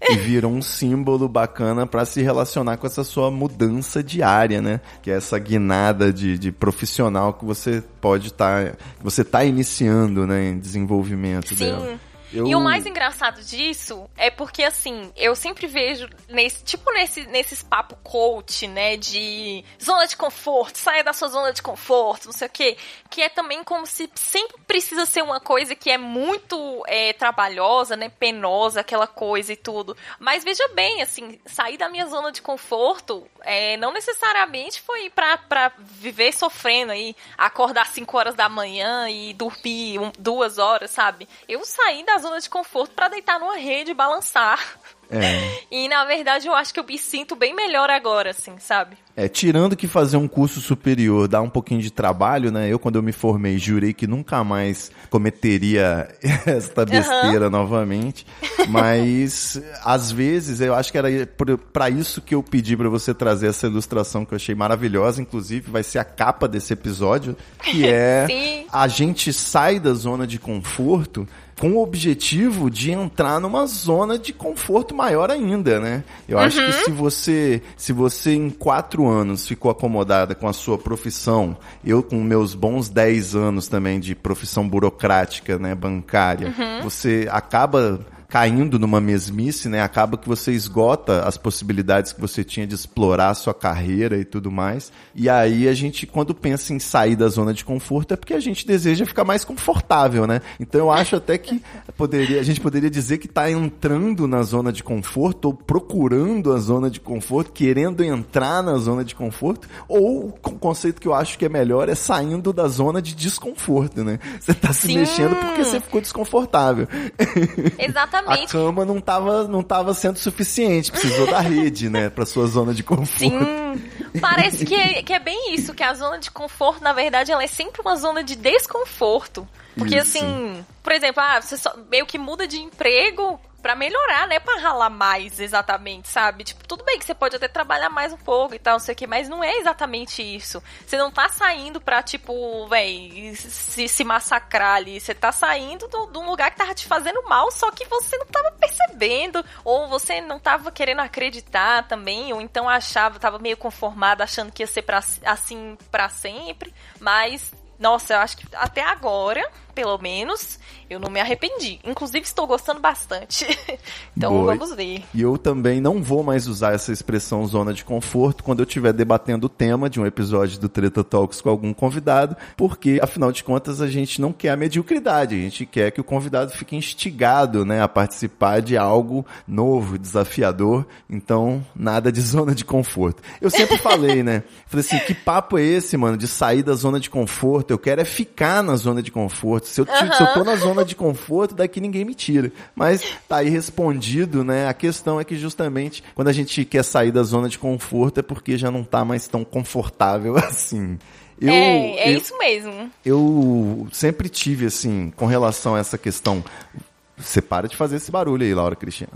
e virou um símbolo bacana para se relacionar com essa sua mudança diária, né? Que é essa guinada de, de profissional que você pode estar. Tá, você está iniciando, né? Em desenvolvimento Sim. dela. Eu... E o mais engraçado disso é porque, assim, eu sempre vejo nesse, tipo nesse, nesses papo coach, né, de zona de conforto, saia da sua zona de conforto, não sei o quê, que é também como se sempre precisa ser uma coisa que é muito é, trabalhosa, né, penosa, aquela coisa e tudo. Mas veja bem, assim, sair da minha zona de conforto é, não necessariamente foi pra, pra viver sofrendo aí, acordar 5 horas da manhã e dormir um, duas horas, sabe? Eu saí da zona de conforto para deitar numa rede e balançar. É. E na verdade eu acho que eu me sinto bem melhor agora, assim, sabe? É, tirando que fazer um curso superior dá um pouquinho de trabalho, né? Eu, quando eu me formei, jurei que nunca mais cometeria esta besteira uhum. novamente. Mas, às vezes, eu acho que era para isso que eu pedi para você trazer essa ilustração que eu achei maravilhosa. Inclusive, vai ser a capa desse episódio, que é a gente sai da zona de conforto com o objetivo de entrar numa zona de conforto maior ainda, né? Eu uhum. acho que uhum. se você, se você em quatro anos ficou acomodada com a sua profissão, eu com meus bons dez anos também de profissão burocrática, né, bancária, uhum. você acaba caindo numa mesmice, né? Acaba que você esgota as possibilidades que você tinha de explorar a sua carreira e tudo mais. E aí a gente, quando pensa em sair da zona de conforto, é porque a gente deseja ficar mais confortável, né? Então eu acho até que poderia, a gente poderia dizer que está entrando na zona de conforto ou procurando a zona de conforto, querendo entrar na zona de conforto, ou o conceito que eu acho que é melhor é saindo da zona de desconforto, né? Você está se mexendo porque você ficou desconfortável. Exatamente. Exatamente. A cama não estava não tava sendo suficiente, precisou da rede, né, para sua zona de conforto. Sim. Parece que é, que é bem isso, que a zona de conforto, na verdade, ela é sempre uma zona de desconforto. Porque isso. assim, por exemplo, ah, você só, meio que muda de emprego, para melhorar, né? Pra ralar mais, exatamente, sabe? Tipo, tudo bem que você pode até trabalhar mais um pouco e tal, não sei o que, mas não é exatamente isso. Você não tá saindo pra, tipo, véi, se, se massacrar ali. Você tá saindo de um lugar que tava te fazendo mal, só que você não tava percebendo, ou você não tava querendo acreditar também, ou então achava, tava meio conformado, achando que ia ser pra, assim para sempre, mas nossa, eu acho que até agora, pelo menos, eu não me arrependi. Inclusive, estou gostando bastante. então, Boa. vamos ver. E eu também não vou mais usar essa expressão zona de conforto quando eu estiver debatendo o tema de um episódio do Treta Talks com algum convidado, porque, afinal de contas, a gente não quer a mediocridade. A gente quer que o convidado fique instigado, né, a participar de algo novo, desafiador. Então, nada de zona de conforto. Eu sempre falei, né? Falei assim, que papo é esse, mano, de sair da zona de conforto? Eu quero é ficar na zona de conforto. Se eu, uhum. se eu tô na zona de conforto, daqui ninguém me tira. Mas tá aí respondido, né? A questão é que justamente quando a gente quer sair da zona de conforto é porque já não tá mais tão confortável assim. Eu, é, é eu, isso mesmo. Eu sempre tive, assim, com relação a essa questão você para de fazer esse barulho aí, Laura Cristina.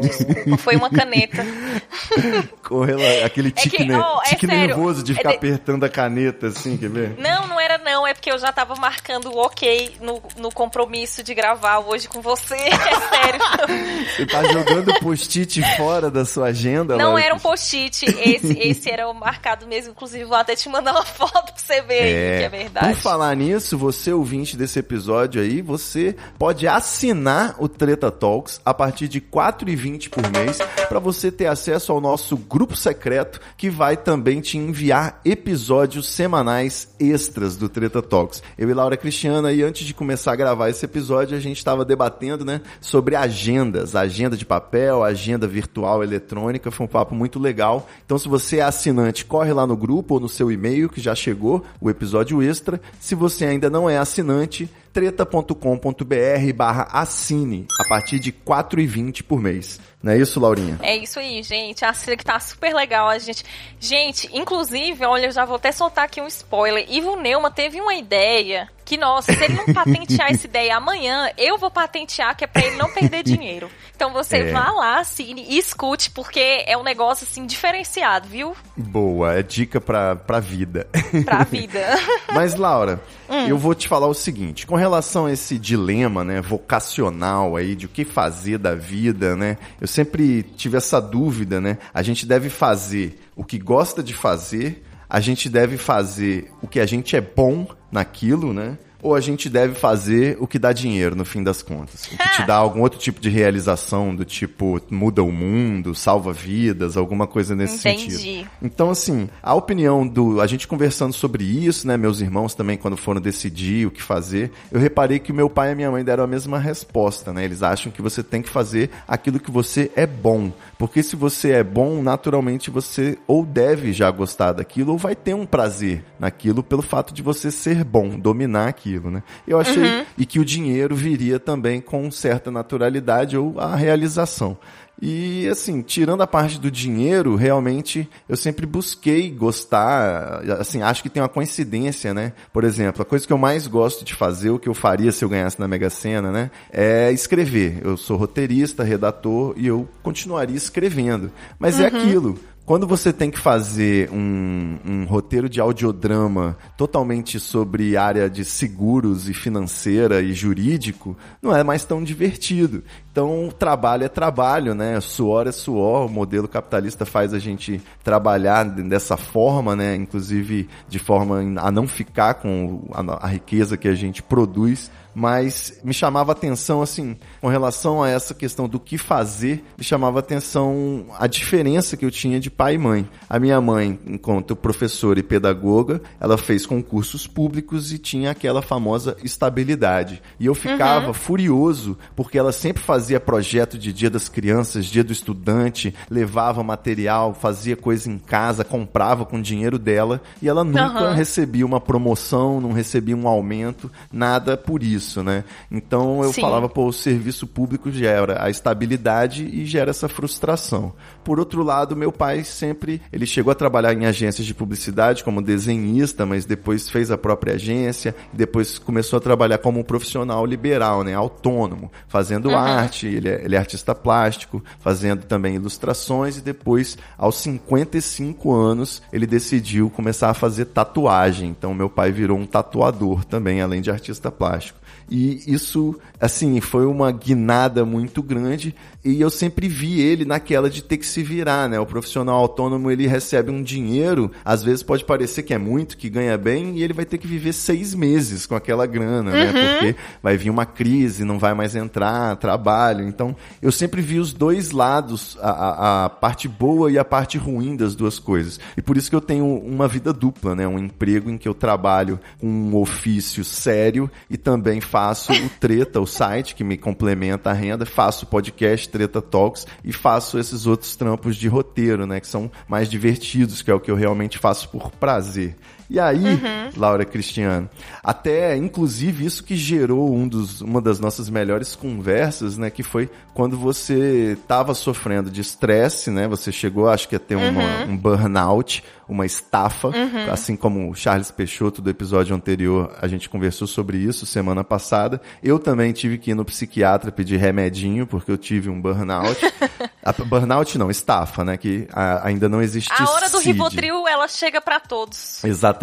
Desculpa, foi uma caneta. aquele tique, é que, ne... oh, é tique nervoso de ficar é de... apertando a caneta, assim, quer ver? Não, não era não. É porque eu já tava marcando o ok no, no compromisso de gravar hoje com você. É sério. Você tá jogando post-it fora da sua agenda, Não Laura era um post-it. Esse, esse era o marcado mesmo. Inclusive, vou até te mandar uma foto você ver é, aí, que é verdade. Por falar nisso, você ouvinte desse episódio aí, você pode assinar assinar o Treta Talks a partir de R$ 4,20 por mês para você ter acesso ao nosso grupo secreto que vai também te enviar episódios semanais extras do Treta Talks. Eu e Laura Cristiana, e antes de começar a gravar esse episódio, a gente estava debatendo né, sobre agendas, agenda de papel, agenda virtual eletrônica, foi um papo muito legal. Então, se você é assinante, corre lá no grupo ou no seu e-mail que já chegou o episódio extra. Se você ainda não é assinante, treta.com.br barra assine a partir de R$ 4,20 por mês. Não é isso, Laurinha? É isso aí, gente. A Cira que tá super legal. A gente, gente, inclusive, olha, eu já vou até soltar aqui um spoiler. Ivo Neuma teve uma ideia que, nossa, se ele não patentear essa ideia amanhã, eu vou patentear, que é pra ele não perder dinheiro. Então você É. vá lá, assine e escute, porque é um negócio, assim, diferenciado, viu? Boa, é dica pra, pra vida. Pra vida. Mas, Laura, eu vou te falar o seguinte, com relação a esse dilema, né, vocacional aí, de o que fazer da vida, né, eu sempre tive essa dúvida, né, a gente deve fazer o que gosta de fazer, a gente deve fazer o que a gente é bom naquilo, né, ou a gente deve fazer o que dá dinheiro, no fim das contas. O que te dá algum outro tipo de realização, do tipo, muda o mundo, salva vidas, alguma coisa nesse Entendi. sentido. Então, assim, a opinião do. A gente conversando sobre isso, né? Meus irmãos também, quando foram decidir o que fazer, eu reparei que o meu pai e a minha mãe deram a mesma resposta, né? Eles acham que você tem que fazer aquilo que você é bom. Porque se você é bom, naturalmente você ou deve já gostar daquilo, ou vai ter um prazer naquilo pelo fato de você ser bom, dominar aquilo, né? Eu achei. E que o dinheiro viria também com certa naturalidade ou a realização. E assim, tirando a parte do dinheiro, realmente eu sempre busquei gostar, assim, acho que tem uma coincidência, né? Por exemplo, a coisa que eu mais gosto de fazer, o que eu faria se eu ganhasse na Mega Sena, né? É escrever. Eu sou roteirista, redator e eu continuaria escrevendo. Mas é aquilo. Quando você tem que fazer um, um roteiro de audiodrama totalmente sobre área de seguros e financeira e jurídico, não é mais tão divertido. Então, trabalho é trabalho, né? Suor é suor. O modelo capitalista faz a gente trabalhar dessa forma, né? Inclusive de forma a não ficar com a, a riqueza que a gente produz mas me chamava atenção, assim, com relação a essa questão do que fazer, me chamava atenção a diferença que eu tinha de pai e mãe. A minha mãe, enquanto professora e pedagoga, ela fez concursos públicos e tinha aquela famosa estabilidade. E eu ficava furioso, porque ela sempre fazia projeto de Dia das Crianças, Dia do Estudante, levava material, fazia coisa em casa, comprava com o dinheiro dela, e ela nunca Aham. recebia uma promoção, não recebia um aumento, nada por isso, né? Então eu Sim. falava, pô, o serviço público gera a estabilidade e gera essa frustração. Por outro lado, meu pai sempre, ele chegou a trabalhar em agências de publicidade como desenhista, mas depois fez a própria agência, e depois começou a trabalhar como um profissional liberal, né, autônomo, fazendo arte, ele é, ele é artista plástico, fazendo também ilustrações e depois, aos 55 anos, ele decidiu começar a fazer tatuagem. Então meu pai virou um tatuador também, além de artista plástico. E isso, assim, foi uma guinada muito grande e eu sempre vi ele naquela de ter que se virar, né? O profissional autônomo, ele recebe um dinheiro, às vezes pode parecer que é muito, que ganha bem, e ele vai ter que viver seis meses com aquela grana, né? Porque vai vir uma crise, não vai mais entrar, trabalho. Então, eu sempre vi os dois lados, a, a, a parte boa e a parte ruim das duas coisas. E por isso que eu tenho uma vida dupla, né? Um emprego em que eu trabalho com um ofício sério e também faço o Treta, o site que me complementa a renda, faço o podcast Treta Talks e faço esses outros trampos de roteiro, né? Que são mais divertidos, que é o que eu realmente faço por prazer. E aí, Laura Cristiano, até inclusive isso que gerou um dos, uma das nossas melhores conversas, né? Que foi quando você estava sofrendo de estresse, né? Você chegou, acho que a ter uma- um burnout, uma estafa, assim como o Charles Peixoto do episódio anterior, a gente conversou sobre isso semana passada. Eu também tive que ir no psiquiatra pedir remedinho, porque eu tive um burnout. A- burnout não, estafa, né? Que a- ainda não existe A hora do. Rivotril, ela chega pra todos. Exatamente.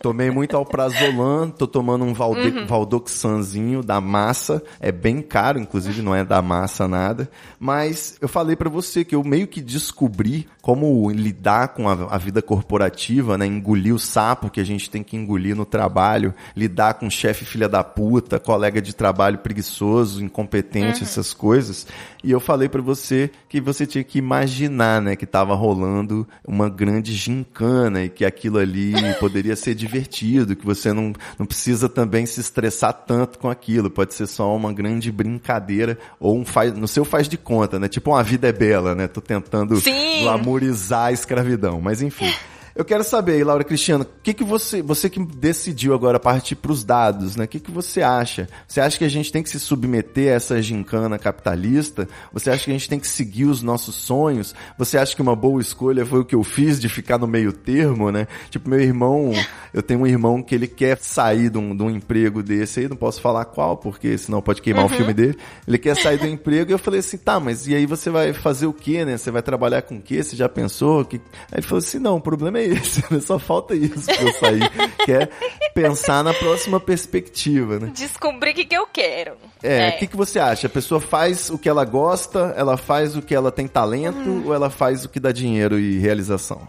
Tomei muito alprazolam, tô tomando um valde valdoxanzinho da massa, é bem caro, inclusive não é da massa nada, mas eu falei pra você que eu meio que descobri como lidar com a, a vida corporativa, né, engolir o sapo que a gente tem que engolir no trabalho, lidar com chefe filha da puta, colega de trabalho preguiçoso, incompetente, essas coisas. E eu falei pra você que você tinha que imaginar, né, que tava rolando uma grande gincana e que aquilo ali poderia ser divertido, que você não, não precisa também se estressar tanto com aquilo, pode ser só uma grande brincadeira ou um faz, no seu faz de conta, né? Tipo uma vida é bela, né? Tô tentando Sim. glamorizar a escravidão, mas enfim. Eu quero saber, Laura Cristiano, o que, que você, você que decidiu agora partir para os dados, né? O que, que você acha? Você acha que a gente tem que se submeter a essa gincana capitalista? Você acha que a gente tem que seguir os nossos sonhos? Você acha que uma boa escolha foi o que eu fiz de ficar no meio termo, né? Tipo, meu irmão, eu tenho um irmão que ele quer sair de um, de um emprego desse aí, não posso falar qual, porque senão pode queimar uhum. o filme dele. Ele quer sair do emprego e eu falei assim, tá, mas e aí você vai fazer o quê, né? Você vai trabalhar com o quê? Você já pensou? Que... Aí ele falou assim, não, o problema é né? só falta isso pra eu sair. Quer pensar na próxima perspectiva, né? Descobrir o que, que eu quero. É, o é. que, que você acha? A pessoa faz o que ela gosta, ela faz o que ela tem talento, hum. ou ela faz o que dá dinheiro e realização?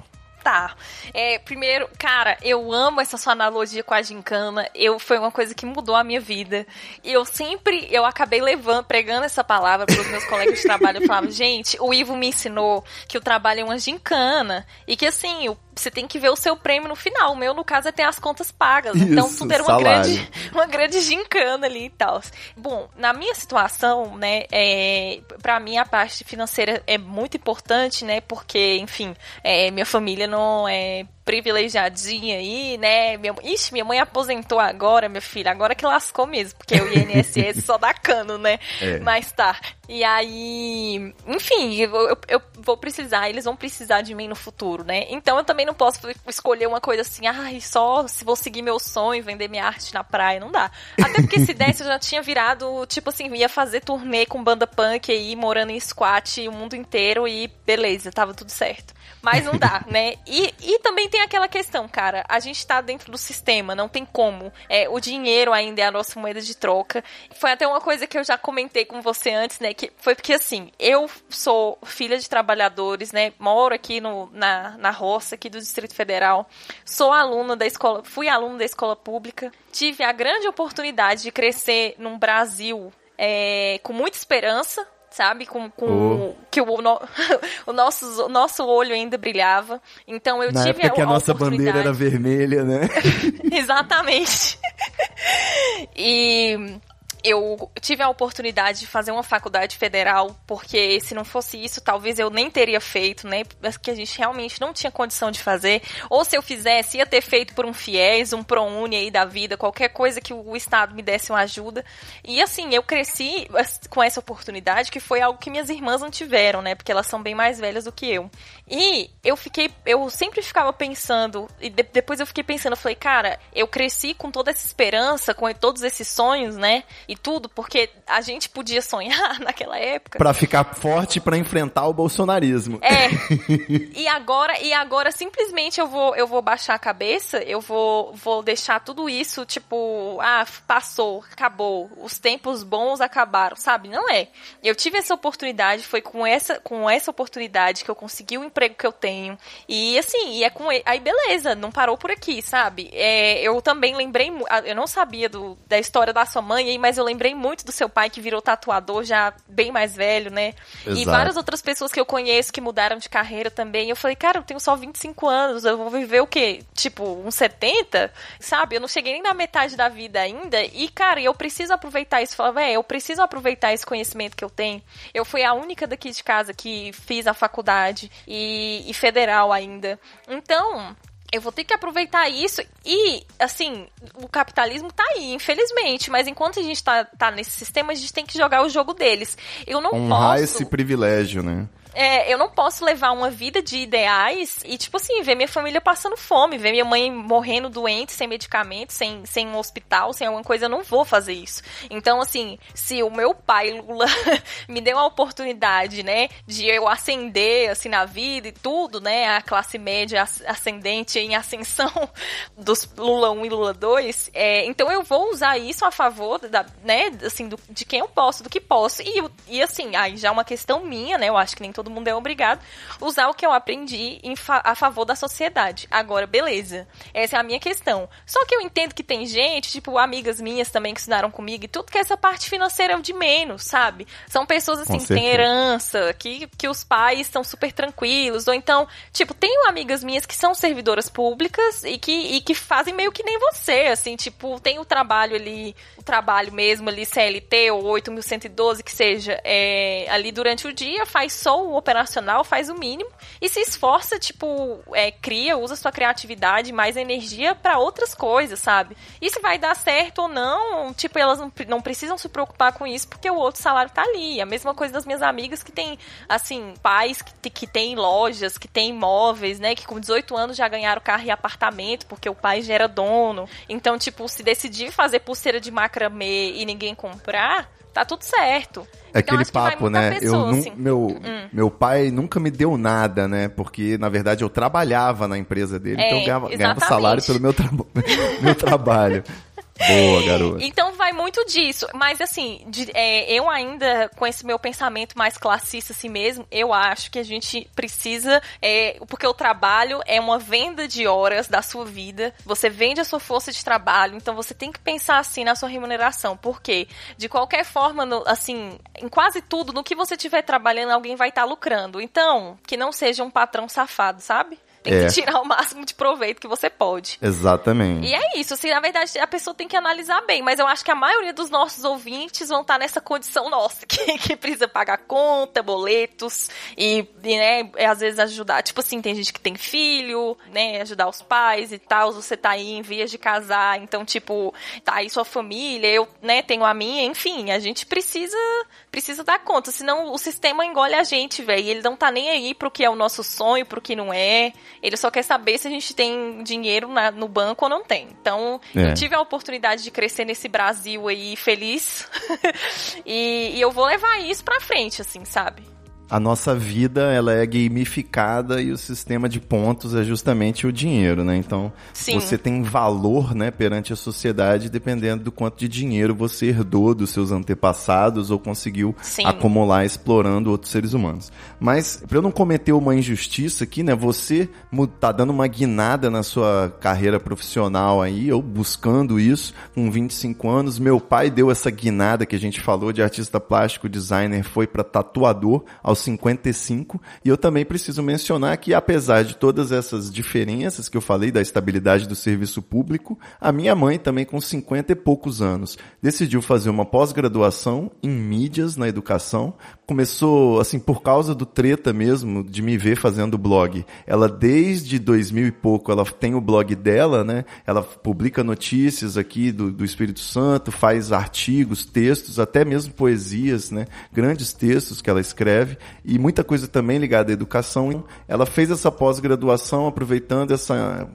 tá. É, primeiro, cara, eu amo essa sua analogia com a gincana. Eu, foi uma coisa que mudou a minha vida. E eu sempre, eu acabei levando, pregando essa palavra para os meus colegas de trabalho. Eu falava, gente, o Ivo me ensinou que o trabalho é uma gincana. E que assim, o você tem que ver o seu prêmio no final. O meu, no caso, é ter as contas pagas. Isso, então, tudo era uma grande, uma grande gincana ali e tal. Bom, na minha situação, né, é, para mim a parte financeira é muito importante, né, porque, enfim, é, minha família não é privilegiadinha aí, né? Minha, ixi, minha mãe aposentou agora, minha filha, agora que lascou mesmo, porque o INSS só dá cano, né? É. Mas tá. E aí, enfim, eu, eu, vou precisar, eles vão precisar de mim no futuro, né? Então eu também não posso escolher uma coisa assim, ai, ah, só se vou seguir meu sonho, vender minha arte na praia, não dá. Até porque se desse eu já tinha virado, tipo assim, ia fazer turnê com banda punk aí, morando em squat o mundo inteiro e beleza, tava tudo certo. Mas não dá, né? E, e também tem aquela questão, cara. A gente tá dentro do sistema, não tem como. É, o dinheiro ainda é a nossa moeda de troca. Foi até uma coisa que eu já comentei com você antes, né? Que foi porque, assim, eu sou filha de trabalhadores, né? Moro aqui no, na, na roça, aqui do Distrito Federal. Sou aluna da escola, fui aluna da escola pública. Tive a grande oportunidade de crescer num Brasil é, com muita esperança, sabe? Com, com oh. que o, no, o, nosso, o nosso olho ainda brilhava. Então eu Na tive época a, que a nossa bandeira era vermelha, né? Exatamente. e eu tive a oportunidade de fazer uma faculdade federal, porque se não fosse isso, talvez eu nem teria feito, né? Porque a gente realmente não tinha condição de fazer. Ou se eu fizesse, ia ter feito por um FIES, um ProUni aí da vida, qualquer coisa que o Estado me desse uma ajuda. E assim, eu cresci com essa oportunidade, que foi algo que minhas irmãs não tiveram, né? Porque elas são bem mais velhas do que eu. E eu fiquei, eu sempre ficava pensando, e de, depois eu fiquei pensando, eu falei, cara, eu cresci com toda essa esperança, com todos esses sonhos, né? E tudo, porque a gente podia sonhar naquela época. Para ficar forte para enfrentar o bolsonarismo. É. e agora, e agora simplesmente eu vou, eu vou baixar a cabeça, eu vou, vou deixar tudo isso, tipo, ah, passou, acabou, os tempos bons acabaram, sabe? Não é. Eu tive essa oportunidade, foi com essa, com essa oportunidade que eu consegui o emprego que eu tenho. E assim, e é com aí beleza, não parou por aqui, sabe? É, eu também lembrei, eu não sabia do, da história da sua mãe, mas eu lembrei muito do seu pai que virou tatuador já bem mais velho, né? Exato. E várias outras pessoas que eu conheço que mudaram de carreira também. Eu falei, cara, eu tenho só 25 anos, eu vou viver o quê? Tipo, uns 70? Sabe? Eu não cheguei nem na metade da vida ainda. E, cara, eu preciso aproveitar isso. Eu falava, é, eu preciso aproveitar esse conhecimento que eu tenho. Eu fui a única daqui de casa que fiz a faculdade e, e federal ainda. Então, eu vou ter que aproveitar isso e, assim, o capitalismo tá aí, infelizmente, mas enquanto a gente tá, tá nesse sistema, a gente tem que jogar o jogo deles. Eu não Honrar posso... esse privilégio, né? É, eu não posso levar uma vida de ideais e, tipo assim, ver minha família passando fome, ver minha mãe morrendo doente, sem medicamento, sem, sem um hospital, sem alguma coisa, eu não vou fazer isso. Então, assim, se o meu pai, Lula, me deu a oportunidade, né, de eu ascender, assim, na vida e tudo, né, a classe média ascendente em ascensão dos Lula 1 e Lula 2, é, então eu vou usar isso a favor, da, né, assim, do, de quem eu posso, do que posso. E, e assim, aí já é uma questão minha, né, eu acho que nem todo todo mundo é obrigado, usar o que eu aprendi fa a favor da sociedade. Agora, beleza. Essa é a minha questão. Só que eu entendo que tem gente, tipo, amigas minhas também que estudaram comigo e tudo, que essa parte financeira é o de menos, sabe? São pessoas assim, que têm herança, que, que os pais estão super tranquilos, ou então, tipo, tenho amigas minhas que são servidoras públicas e que, e que fazem meio que nem você, assim, tipo, tem o trabalho ali, o trabalho mesmo ali, CLT ou 8112, que seja, é, ali durante o dia, faz só o operacional, faz o mínimo e se esforça, tipo, é, cria, usa sua criatividade, mais energia para outras coisas, sabe? E se vai dar certo ou não, tipo, elas não, não precisam se preocupar com isso porque o outro salário tá ali. A mesma coisa das minhas amigas que tem, assim, pais que, que têm lojas, que têm imóveis, né? Que com 18 anos já ganharam carro e apartamento porque o pai já era dono. Então, tipo, se decidir fazer pulseira de macramê e ninguém comprar, tá tudo certo. É Então, aquele papo, né? pessoa, eu nu- assim. meu, meu pai nunca me deu nada, né? Porque, na verdade, eu trabalhava na empresa dele, É, então eu ganhava, ganhava exatamente. salário pelo meu, traba- meu trabalho. Boa, garoto. Então vai muito disso. Mas assim, de- é, eu ainda, com esse meu pensamento mais classista assim mesmo, eu acho que a gente precisa. é, porque o trabalho é uma venda de horas da sua vida. Você vende a sua força de trabalho, então você tem que pensar assim na sua remuneração. Porque, de qualquer forma, no- assim, em quase tudo, no que você estiver trabalhando, alguém vai estar lucrando. Então, que não seja um patrão safado, sabe? Tem É. que tirar o máximo de proveito que você pode. Exatamente. E é isso, assim, na verdade a pessoa tem que analisar bem, mas eu acho que a maioria dos nossos ouvintes vão estar nessa condição nossa, que, que precisa pagar conta, boletos e, e, né, é, às vezes ajudar, tipo assim, tem gente que tem filho, né, ajudar os pais e tal, você tá aí em vias de casar, então, tipo, tá aí sua família, eu, né, tenho a minha, enfim, a gente precisa, precisa dar conta, senão o sistema engole a gente, velho, ele não tá nem aí pro que é o nosso sonho, pro que não é, ele só quer saber se a gente tem dinheiro na- no banco ou não tem. Então, É. eu tive a oportunidade de crescer nesse Brasil aí feliz. e, e eu vou levar isso pra frente, assim, sabe? A nossa vida, ela é gamificada e o sistema de pontos é justamente o dinheiro, né? Então, Sim. você tem valor, né, perante a sociedade dependendo do quanto de dinheiro você herdou dos seus antepassados ou conseguiu Sim. acumular explorando outros seres humanos. Mas, para eu não cometer uma injustiça aqui, né, você tá dando uma guinada na sua carreira profissional aí, ou buscando isso com 25 anos. Meu pai deu essa guinada que a gente falou de artista plástico, designer, foi para tatuador aos 55. E eu também preciso mencionar que, apesar de todas essas diferenças que eu falei da estabilidade do serviço público, a minha mãe também com 50 e poucos anos decidiu fazer uma pós-graduação em mídias na educação. Começou, assim, por causa do treta mesmo, de me ver fazendo blog. Ela, desde 2000 e pouco, ela tem o blog dela, né? Ela publica notícias aqui do, do Espírito Santo, faz artigos, textos, até mesmo poesias, né? Grandes textos que ela escreve e muita coisa também ligada à educação. Ela fez essa pós-graduação aproveitando esse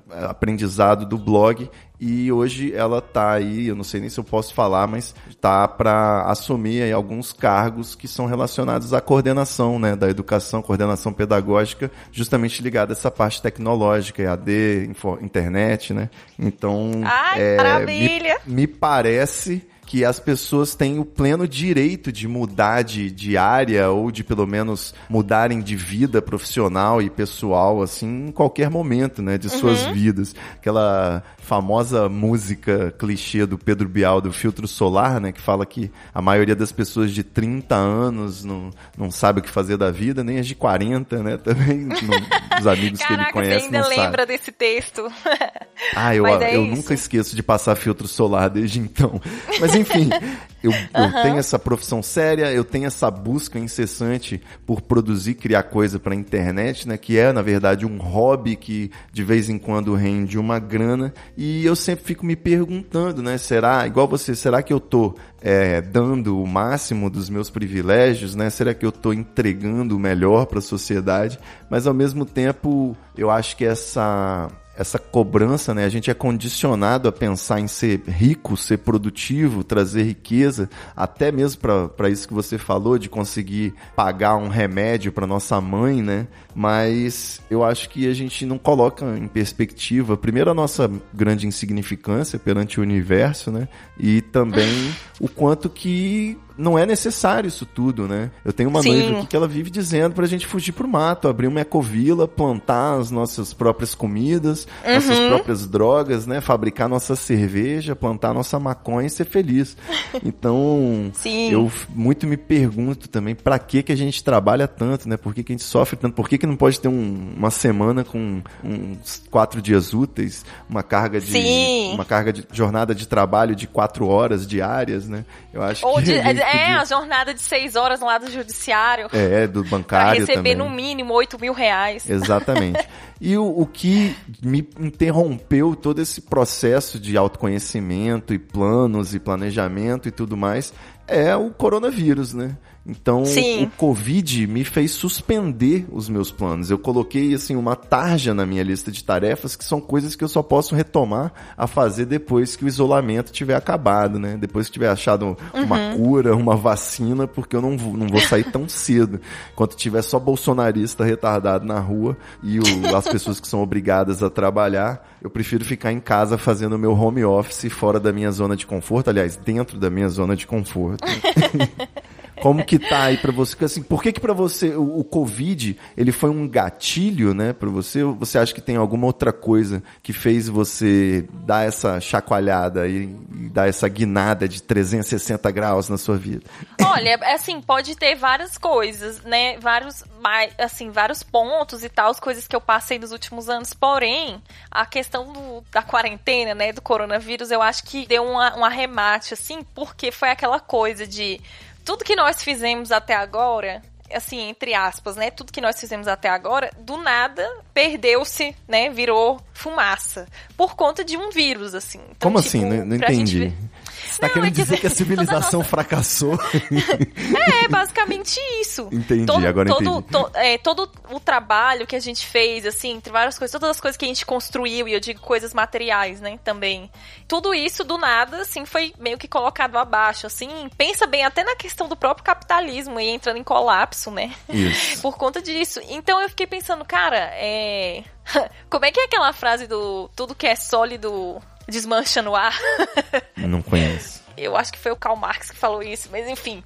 aprendizado do blog e hoje ela tá aí, eu não sei nem se eu posso falar, mas tá para assumir aí alguns cargos que são relacionados à coordenação, né, da educação, coordenação pedagógica, justamente ligada a essa parte tecnológica, EAD, info- internet, né? Então, Ai, maravilha! me, me parece que as pessoas têm o pleno direito de mudar de, de área ou de pelo menos mudarem de vida profissional e pessoal, assim, em qualquer momento, né, de suas vidas. Aquela famosa música clichê do Pedro Bial do Filtro Solar, né, que fala que a maioria das pessoas de 30 anos não, não sabe o que fazer da vida, nem as de 40, né, também, não- os amigos que ele Caraca, você conhece ainda não sabem. lembra desse texto. Ah, eu, é eu isso. nunca esqueço de passar filtro solar desde então. Mas enfim, eu, eu tenho essa profissão séria, eu tenho essa busca incessante por produzir, criar coisa pra internet, né? Que é, na verdade, um hobby que de vez em quando rende uma grana. E eu sempre fico me perguntando, né? Será, igual você, será que eu tô é, dando o máximo dos meus privilégios, né? Será que eu tô entregando o melhor pra sociedade? Mas ao mesmo tempo, eu acho que essa essa cobrança, né? A gente é condicionado a pensar em ser rico, ser produtivo, trazer riqueza, até mesmo para isso que você falou de conseguir pagar um remédio para nossa mãe, né? Mas eu acho que a gente não coloca em perspectiva, primeiro a nossa grande insignificância perante o universo, né? E também o quanto que não é necessário isso tudo, né? Eu tenho uma Sim. noiva aqui que ela vive dizendo pra gente fugir pro mato, abrir uma ecovila, plantar as nossas próprias comidas, nossas próprias drogas, né? Fabricar nossa cerveja, plantar nossa maconha e ser feliz. Então, Sim. eu muito me pergunto também pra que que a gente trabalha tanto, né? Por que, que a gente sofre tanto? Por que, que não pode ter um- uma semana com uns quatro dias úteis, uma carga de Sim. uma carga de jornada de trabalho de quatro horas diárias, né? Eu acho Ou que de, É, a jornada de seis horas lá do judiciário. É, do Pra bancário receber também. no mínimo 8 mil reais. Exatamente. E o, o que me interrompeu todo esse processo de autoconhecimento e planos e planejamento e tudo mais é o coronavírus, né? Então, Sim. o Covid me fez suspender os meus planos. Eu coloquei, assim, uma tarja na minha lista de tarefas que são coisas que eu só posso retomar a fazer depois que o isolamento tiver acabado, né? Depois que tiver achado uma cura, uma vacina, porque eu não vou, não vou sair tão cedo. Enquanto tiver só bolsonarista retardado na rua e o- as pessoas que são obrigadas a trabalhar, eu prefiro ficar em casa fazendo o meu home office fora da minha zona de conforto, aliás, dentro da minha zona de conforto. Como que tá aí pra você? Assim, por que que pra você o, o Covid, ele foi um gatilho, né, pra você? Ou você acha que tem alguma outra coisa que fez você dar essa chacoalhada e, e dar essa guinada de 360 graus na sua vida? Olha, assim, pode ter várias coisas, né? Vários, assim, vários pontos e tal, as coisas que eu passei nos últimos anos. Porém, a questão do- da quarentena, né, do coronavírus, eu acho que deu um arremate, assim, porque foi aquela coisa de tudo que nós fizemos até agora. Assim, entre aspas, né? Tudo que nós fizemos até agora, do nada, perdeu-se, né? Virou fumaça. Por conta de um vírus, assim. Então, Como tipo, assim? Não, não gente entendi. Você tá Não, querendo é dizer que a civilização nossa- fracassou? É, basicamente isso. Entendi, todo, agora todo, entendi. to- é, todo o trabalho que a gente fez, assim, entre várias coisas, todas as coisas que a gente construiu, e eu digo coisas materiais, né, também. Tudo isso, do nada, assim, foi meio que colocado abaixo, assim. Pensa bem até na questão do próprio capitalismo e entrando em colapso, né? Isso. Por conta disso. Então eu fiquei pensando, cara, é. Como é que é aquela frase do tudo que é sólido desmancha no ar? Não conheço. Eu acho que foi o Karl Marx que falou isso, mas enfim.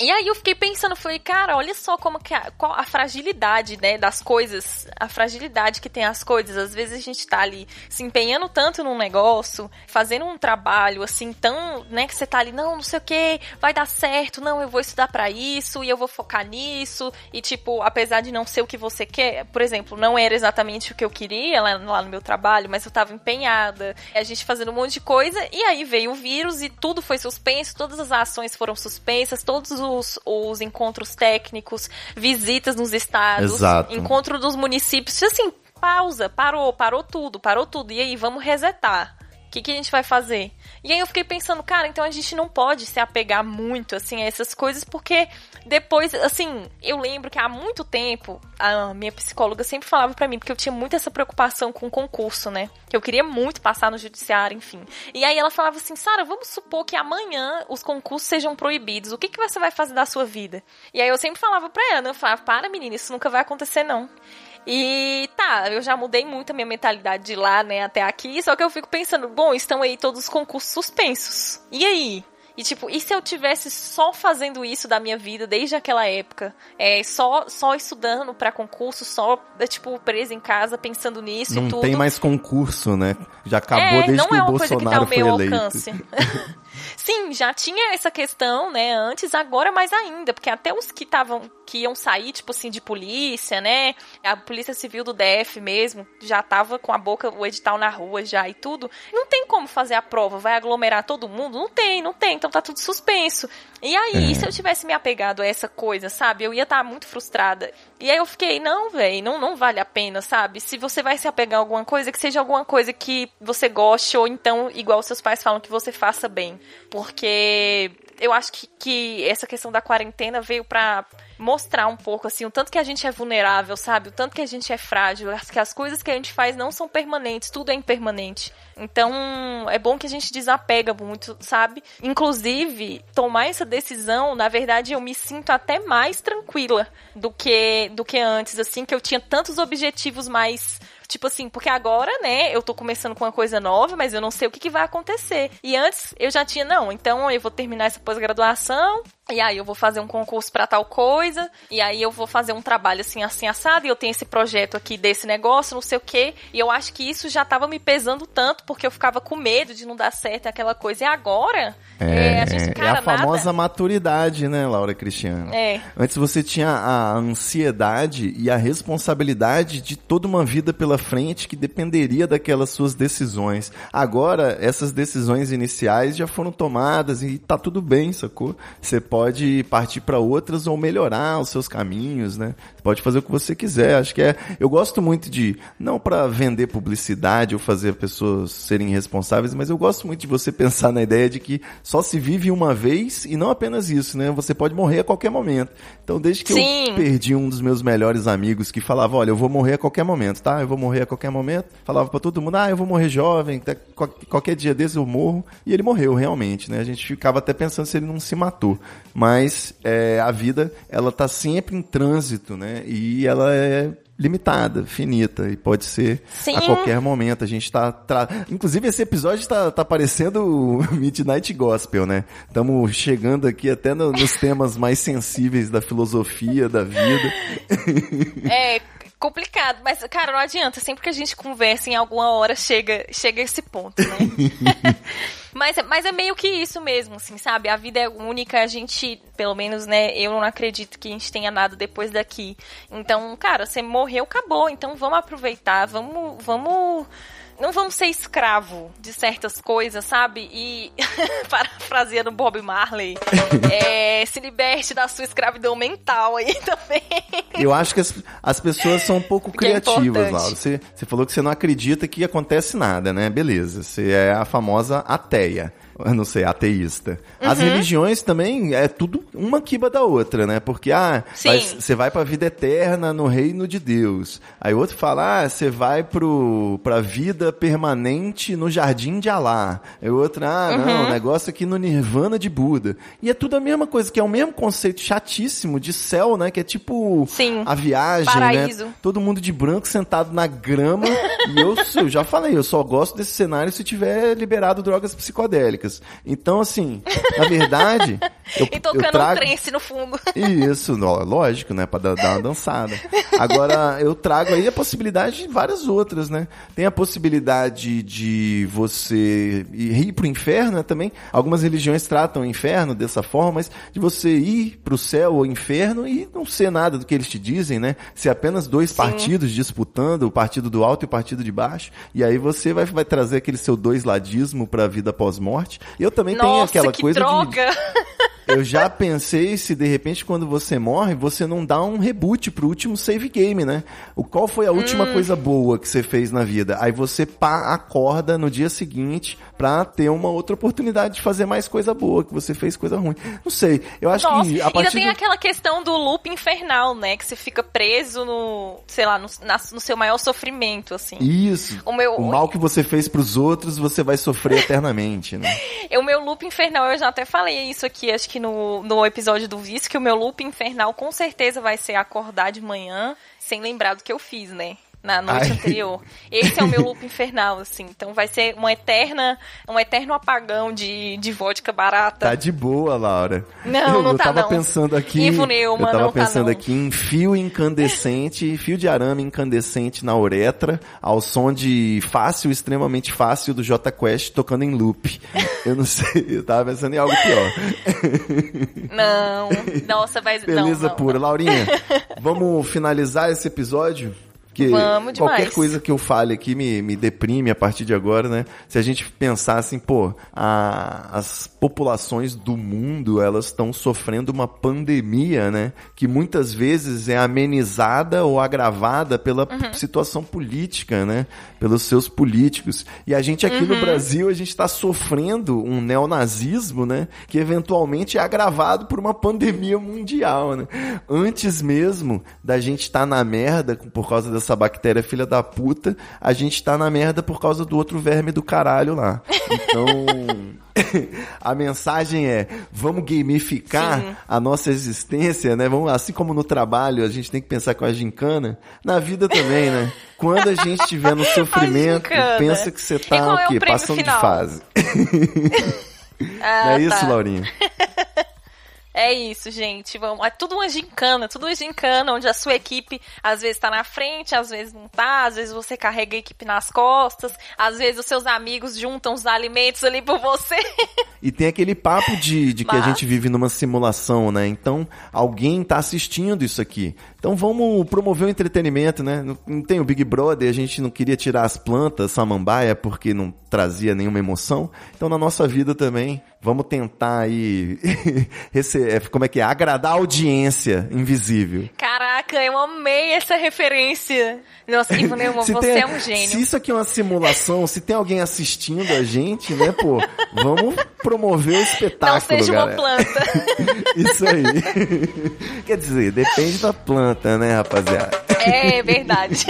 E aí eu fiquei pensando, falei, cara, olha só como que a, a fragilidade, né, das coisas, a fragilidade que tem as coisas. Às vezes a gente tá ali se empenhando tanto num negócio, fazendo um trabalho assim tão, né, que você tá ali, não, não sei o que, vai dar certo, não, eu vou estudar pra isso e eu vou focar nisso. E tipo, apesar de não ser o que você quer, por exemplo, não era exatamente o que eu queria lá, lá no meu trabalho, mas eu tava empenhada. A gente fazendo um monte de coisa e aí veio o vírus e tudo foi suspenso, todas as ações foram suspensas, todos os, os encontros técnicos, visitas nos estados, Exato. encontro dos municípios, assim, pausa, parou, parou tudo, parou tudo. E aí, vamos resetar. Que, que a gente vai fazer? E aí eu fiquei pensando, cara, então a gente não pode se apegar muito, assim, a essas coisas, porque depois, assim, eu lembro que há muito tempo, a minha psicóloga sempre falava pra mim, porque eu tinha muito essa preocupação com o concurso, né? Que eu queria muito passar no judiciário, enfim. E aí ela falava assim, Sara, vamos supor que amanhã os concursos sejam proibidos, o que, que você vai fazer da sua vida? E aí eu sempre falava pra ela, eu falava, para menina, isso nunca vai acontecer não. E tá, eu já mudei muito a minha mentalidade de lá, né, até aqui, só que eu fico pensando, bom, estão aí todos os concursos suspensos. E aí? E tipo, e se eu tivesse só fazendo isso da minha vida desde aquela época? É, só, só estudando pra concurso, só, é, tipo, presa em casa pensando nisso Não e tudo. tem mais concurso, né? Já acabou é, desde não que é o uma coisa que tá Bolsonaro ao foi meu eleito. alcance. Sim, já tinha essa questão, né, antes, agora mais ainda, porque até os que estavam, que iam sair, tipo assim, de polícia, né, a polícia civil do DF mesmo, já tava com a boca, o edital na rua já e tudo, não tem como fazer a prova, vai aglomerar todo mundo? Não tem, não tem, então tá tudo suspenso. E aí, É. se eu tivesse me apegado a essa coisa, sabe, eu ia estar muito frustrada. E aí eu fiquei, não, velho, não, não vale a pena, sabe? Se você vai se apegar a alguma coisa, que seja alguma coisa que você goste, ou então, igual seus pais falam, que você faça bem. Porque eu acho que, que essa questão da quarentena veio pra mostrar um pouco, assim, o tanto que a gente é vulnerável, sabe? O tanto que a gente é frágil, que as coisas que a gente faz não são permanentes, tudo é impermanente. Então, é bom que a gente desapega muito, sabe? Inclusive, tomar essa decisão, na verdade, eu me sinto até mais tranquila do que, do que antes, assim, que eu tinha tantos objetivos mais Tipo assim, porque agora, né, eu tô começando com uma coisa nova, mas eu não sei o que, que vai acontecer. E antes eu já tinha, não, então eu vou terminar essa pós-graduação, e aí eu vou fazer um concurso pra tal coisa, e aí eu vou fazer um trabalho assim, assim, assado, e eu tenho esse projeto aqui desse negócio, não sei o quê. E eu acho que isso já tava me pesando tanto, porque eu ficava com medo de não dar certo aquela coisa. E agora, É, a gente, é cara, a famosa nada. maturidade, né, Laura Cristiano? É. Antes você tinha a ansiedade e a responsabilidade de toda uma vida pela frente que dependeria daquelas suas decisões. Agora, essas decisões iniciais já foram tomadas e tá tudo bem, sacou? Você pode partir para outras ou melhorar os seus caminhos, né? Você pode fazer o que você quiser. Acho que é. Eu gosto muito de não para vender publicidade ou fazer pessoas serem responsáveis, mas eu gosto muito de você pensar na ideia de que só se vive uma vez e não apenas isso, né? Você pode morrer a qualquer momento. Então, desde que Sim. eu perdi um dos meus melhores amigos que falava, olha, eu vou morrer a qualquer momento, tá? Eu vou morrer a qualquer momento. Falava para todo mundo, ah, eu vou morrer jovem? Qual- qualquer dia desse eu morro. E ele morreu realmente, né? A gente ficava até pensando se ele não se matou. Mas é, a vida, ela tá sempre em trânsito, né? E ela é limitada, finita e pode ser Sim. a qualquer momento. A gente tá, tra... inclusive esse episódio tá, tá parecendo o Midnight Gospel, né? Estamos chegando aqui até no- nos temas mais sensíveis da filosofia da vida. É complicado, mas, cara, não adianta. Sempre que a gente conversa, em alguma hora chega, chega esse ponto, né? mas, é- mas é meio que isso mesmo, assim, sabe? A vida é única, a gente, pelo menos, né? Eu não acredito que a gente tenha nada depois daqui. Então, cara, você morreu, acabou. Então vamos aproveitar, vamos. vamos não vamos ser escravo de certas coisas, sabe? E, parafraseando Bob Marley, é, se liberte da sua escravidão mental aí também. Eu acho que as, as pessoas são um pouco Que é criativas, importante. Laura. Você, você falou que você não acredita que acontece nada, né? Beleza. Você é a famosa ateia. Não sei, ateísta. As Uhum. religiões também é tudo uma quiba da outra, né? Porque, ah, vai- você vai pra vida eterna no reino de Deus. Aí outro fala, ah, você vai pro, pra vida permanente no jardim de Alá. Aí outro, ah, Uhum. não, o negócio aqui no nirvana de Buda. E é tudo a mesma coisa, que é o mesmo conceito chatíssimo de céu, né? Que é tipo Sim. a viagem, Paraíso. né? Todo mundo de branco sentado na grama. e eu, eu já falei, eu só gosto desse cenário se tiver liberado drogas psicodélicas. Então, assim, na verdade, eu, E tocando eu trago... um trance no fundo. Isso, lógico, né? Pra dar, dar uma dançada. Agora, eu trago aí a possibilidade de várias outras, né? Tem a possibilidade de você ir pro inferno, né? Também. Algumas religiões tratam o inferno dessa forma, mas de você ir pro céu ou inferno e não ser nada do que eles te dizem, né? Ser apenas dois partidos disputando, o partido do alto e o partido de baixo. E aí você vai, vai trazer aquele seu dois ladismo pra vida pós-morte. E eu também tenho Nossa, aquela que coisa de droga! eu já pensei se de repente quando você morre, você não dá um reboot pro último save game, né? O qual foi a última coisa boa que você fez na vida? Aí você pá, acorda no dia seguinte pra ter uma outra oportunidade de fazer mais coisa boa, que você fez coisa ruim. Não sei. Eu acho Nossa, que a ainda tem do... aquela questão do loop infernal, né? Que você fica preso no, sei lá, no, na- no seu maior sofrimento, assim. Isso. O meu- o mal que você fez pros outros, você vai sofrer eternamente, né? O meu loop infernal, eu já até falei isso aqui, acho que no, no episódio do Vício, que o meu loop infernal com certeza vai ser acordar de manhã sem lembrar do que eu fiz, né? Na noite Ai. anterior. Esse é o meu loop infernal, assim. Então vai ser uma eterna, um eterno apagão de, de vodka barata. Tá de boa, Laura. Não, eu, não eu tá tava não. pensando aqui. Ivo Neumann, eu tava não tá pensando não. aqui em fio incandescente, fio de arame incandescente na uretra, ao som de fácil, extremamente fácil do J Quest tocando em loop. Eu não sei, eu tava pensando em algo pior. Não, nossa, vai... não, Beleza não, pura. Laurinha, vamos finalizar esse episódio? Porque Vamos qualquer coisa que eu fale aqui me, me deprime a partir de agora, né? Se a gente pensar assim, pô, a- as populações do mundo, elas estão sofrendo uma pandemia, né? Que muitas vezes é amenizada ou agravada pela Uhum. situação política, né? Pelos seus políticos. E a gente aqui Uhum. no Brasil, a gente está sofrendo um neonazismo, né? Que eventualmente é agravado por uma pandemia mundial, né? Antes mesmo da gente estar na merda por causa dessa bactéria filha da puta, a gente tá na merda por causa do outro verme do caralho lá. Então, a mensagem é: vamos gamificar Sim. a nossa existência, né? Vamos, assim como no trabalho a gente tem que pensar com a gincana, na vida também, né? Quando a gente estiver no sofrimento, pensa que você tá é o o quê? prêmio Passando final? de fase. Ah, Não é isso, tá. Laurinha? É isso, gente. Vamos, é tudo uma gincana, tudo uma gincana, onde a sua equipe às vezes tá na frente, às vezes não tá, às vezes você carrega a equipe nas costas, às vezes os seus amigos juntam os alimentos ali por você. E tem aquele papo de, de que a Mas- gente vive numa simulação, né? Então, alguém tá assistindo isso aqui. Então vamos promover o entretenimento, né? Não, não tem o Big Brother, a gente não queria tirar as plantas samambaia porque não trazia nenhuma emoção. Então na nossa vida também, vamos tentar aí rece- é, como é que é? Agradar a audiência invisível. Caraca, eu amei essa referência. Nossa, Ivo Neumann, Se você tem- é um gênio. Se isso aqui é uma simulação, se tem alguém assistindo a gente, né, pô, vamos promover o Não espetáculo, seja uma galera. planta. Isso aí. Quer dizer, depende da planta, né, rapaziada? É verdade.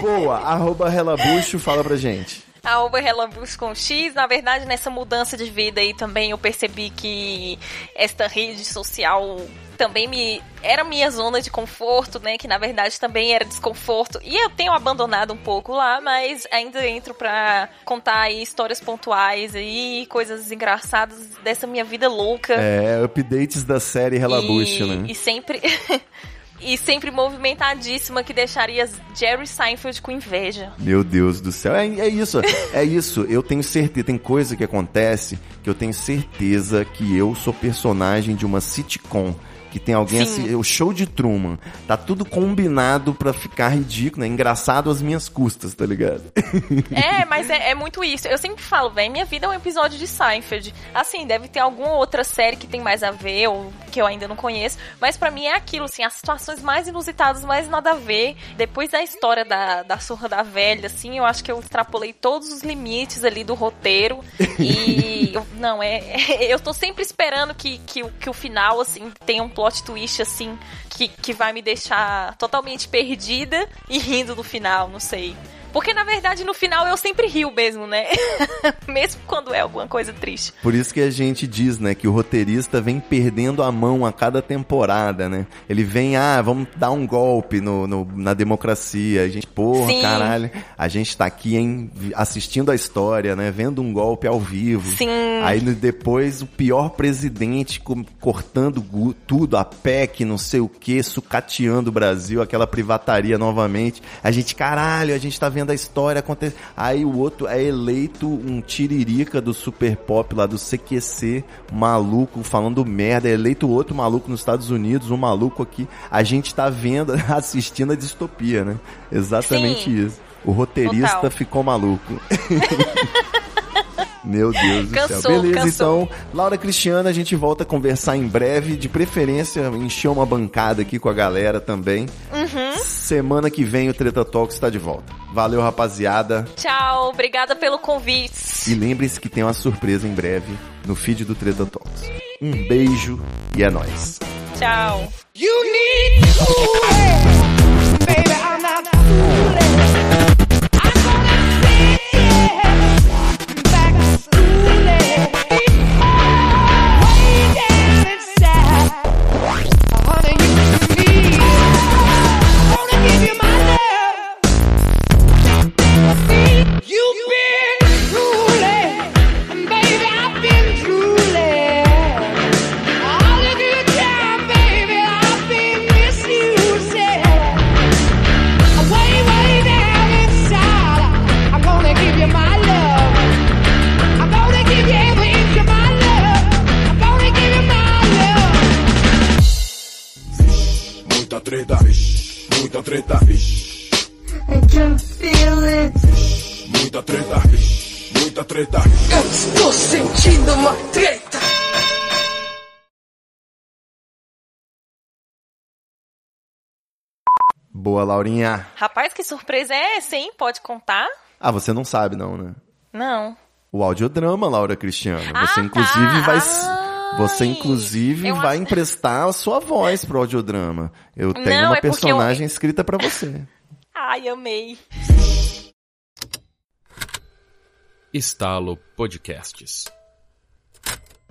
Boa, arroba relabucho, fala pra gente. A Uber Relambus com X, na verdade, nessa mudança de vida aí também eu percebi que esta rede social também me era minha zona de conforto, né, que na verdade também era desconforto. E eu tenho abandonado um pouco lá, mas ainda entro pra contar aí histórias pontuais aí, coisas engraçadas dessa minha vida louca. É, updates da série Relabucho, e, né? E sempre. e sempre movimentadíssima que deixaria Jerry Seinfeld com inveja. Meu Deus do céu. É, é isso, é isso. Eu tenho certeza, tem coisa que acontece que eu tenho certeza que eu sou personagem de uma sitcom. Que tem alguém Sim. assim, o show de Truman. Tá tudo combinado pra ficar ridículo, né? Engraçado às minhas custas, tá ligado? É, mas é, é muito isso. Eu sempre falo, velho, minha vida é um episódio de Seinfeld. Assim, deve ter alguma outra série que tem mais a ver, ou que eu ainda não conheço. Mas pra mim é aquilo, assim, as situações mais inusitadas, mais nada a ver. Depois da história da, da surra da velha, assim, eu acho que eu extrapolei todos os limites ali do roteiro. E. eu- não, é. Eu tô sempre esperando que, que, o- que o final, assim, tenha um plot twist, assim, que, que vai me deixar totalmente perdida e rindo no final, não sei. Porque, na verdade, no final eu sempre rio mesmo, né? mesmo quando é alguma coisa triste. Por isso que a gente diz, né, que o roteirista vem perdendo a mão a cada temporada, né? Ele vem, ah, vamos dar um golpe no, no- na democracia. A gente, porra, Sim. caralho, a gente tá aqui, hein, assistindo a história, né? Vendo um golpe ao vivo. Sim. Aí depois o pior presidente cortando tudo, a PEC, não sei o que, sucateando o Brasil, aquela privataria novamente. A gente, caralho, a gente tá vendo a história acontecer. Aí o outro é eleito um tiririca do Super Pop lá do CQC, maluco, falando merda. É eleito outro maluco nos Estados Unidos, um maluco aqui. A gente tá vendo, assistindo a distopia, né? Exatamente Sim. isso. O roteirista Total. ficou maluco. Meu Deus do Cansou, céu. Beleza, cansou. então, Laura Cristiana, a gente volta a conversar em breve. De preferência, encher uma bancada aqui com a galera também. Uhum. Semana que vem o Treta Talks está de volta. Valeu, rapaziada. Tchau, obrigada pelo convite. E lembre-se que tem uma surpresa em breve no feed do Treta Talks. Um beijo e é nóis. Tchau. You need fooling, baby. I'm not Boa, Laurinha. Rapaz, que surpresa é essa, hein? Pode contar? Ah, você não sabe não, né? Não. O audiodrama, Laura Cristiana. Você Ah, inclusive tá. vai Ai, você inclusive eu vai emprestar a sua voz pro audiodrama. Eu tenho Não, uma é porque eu- personagem escrita pra você. Ai, amei. Estalo Podcasts.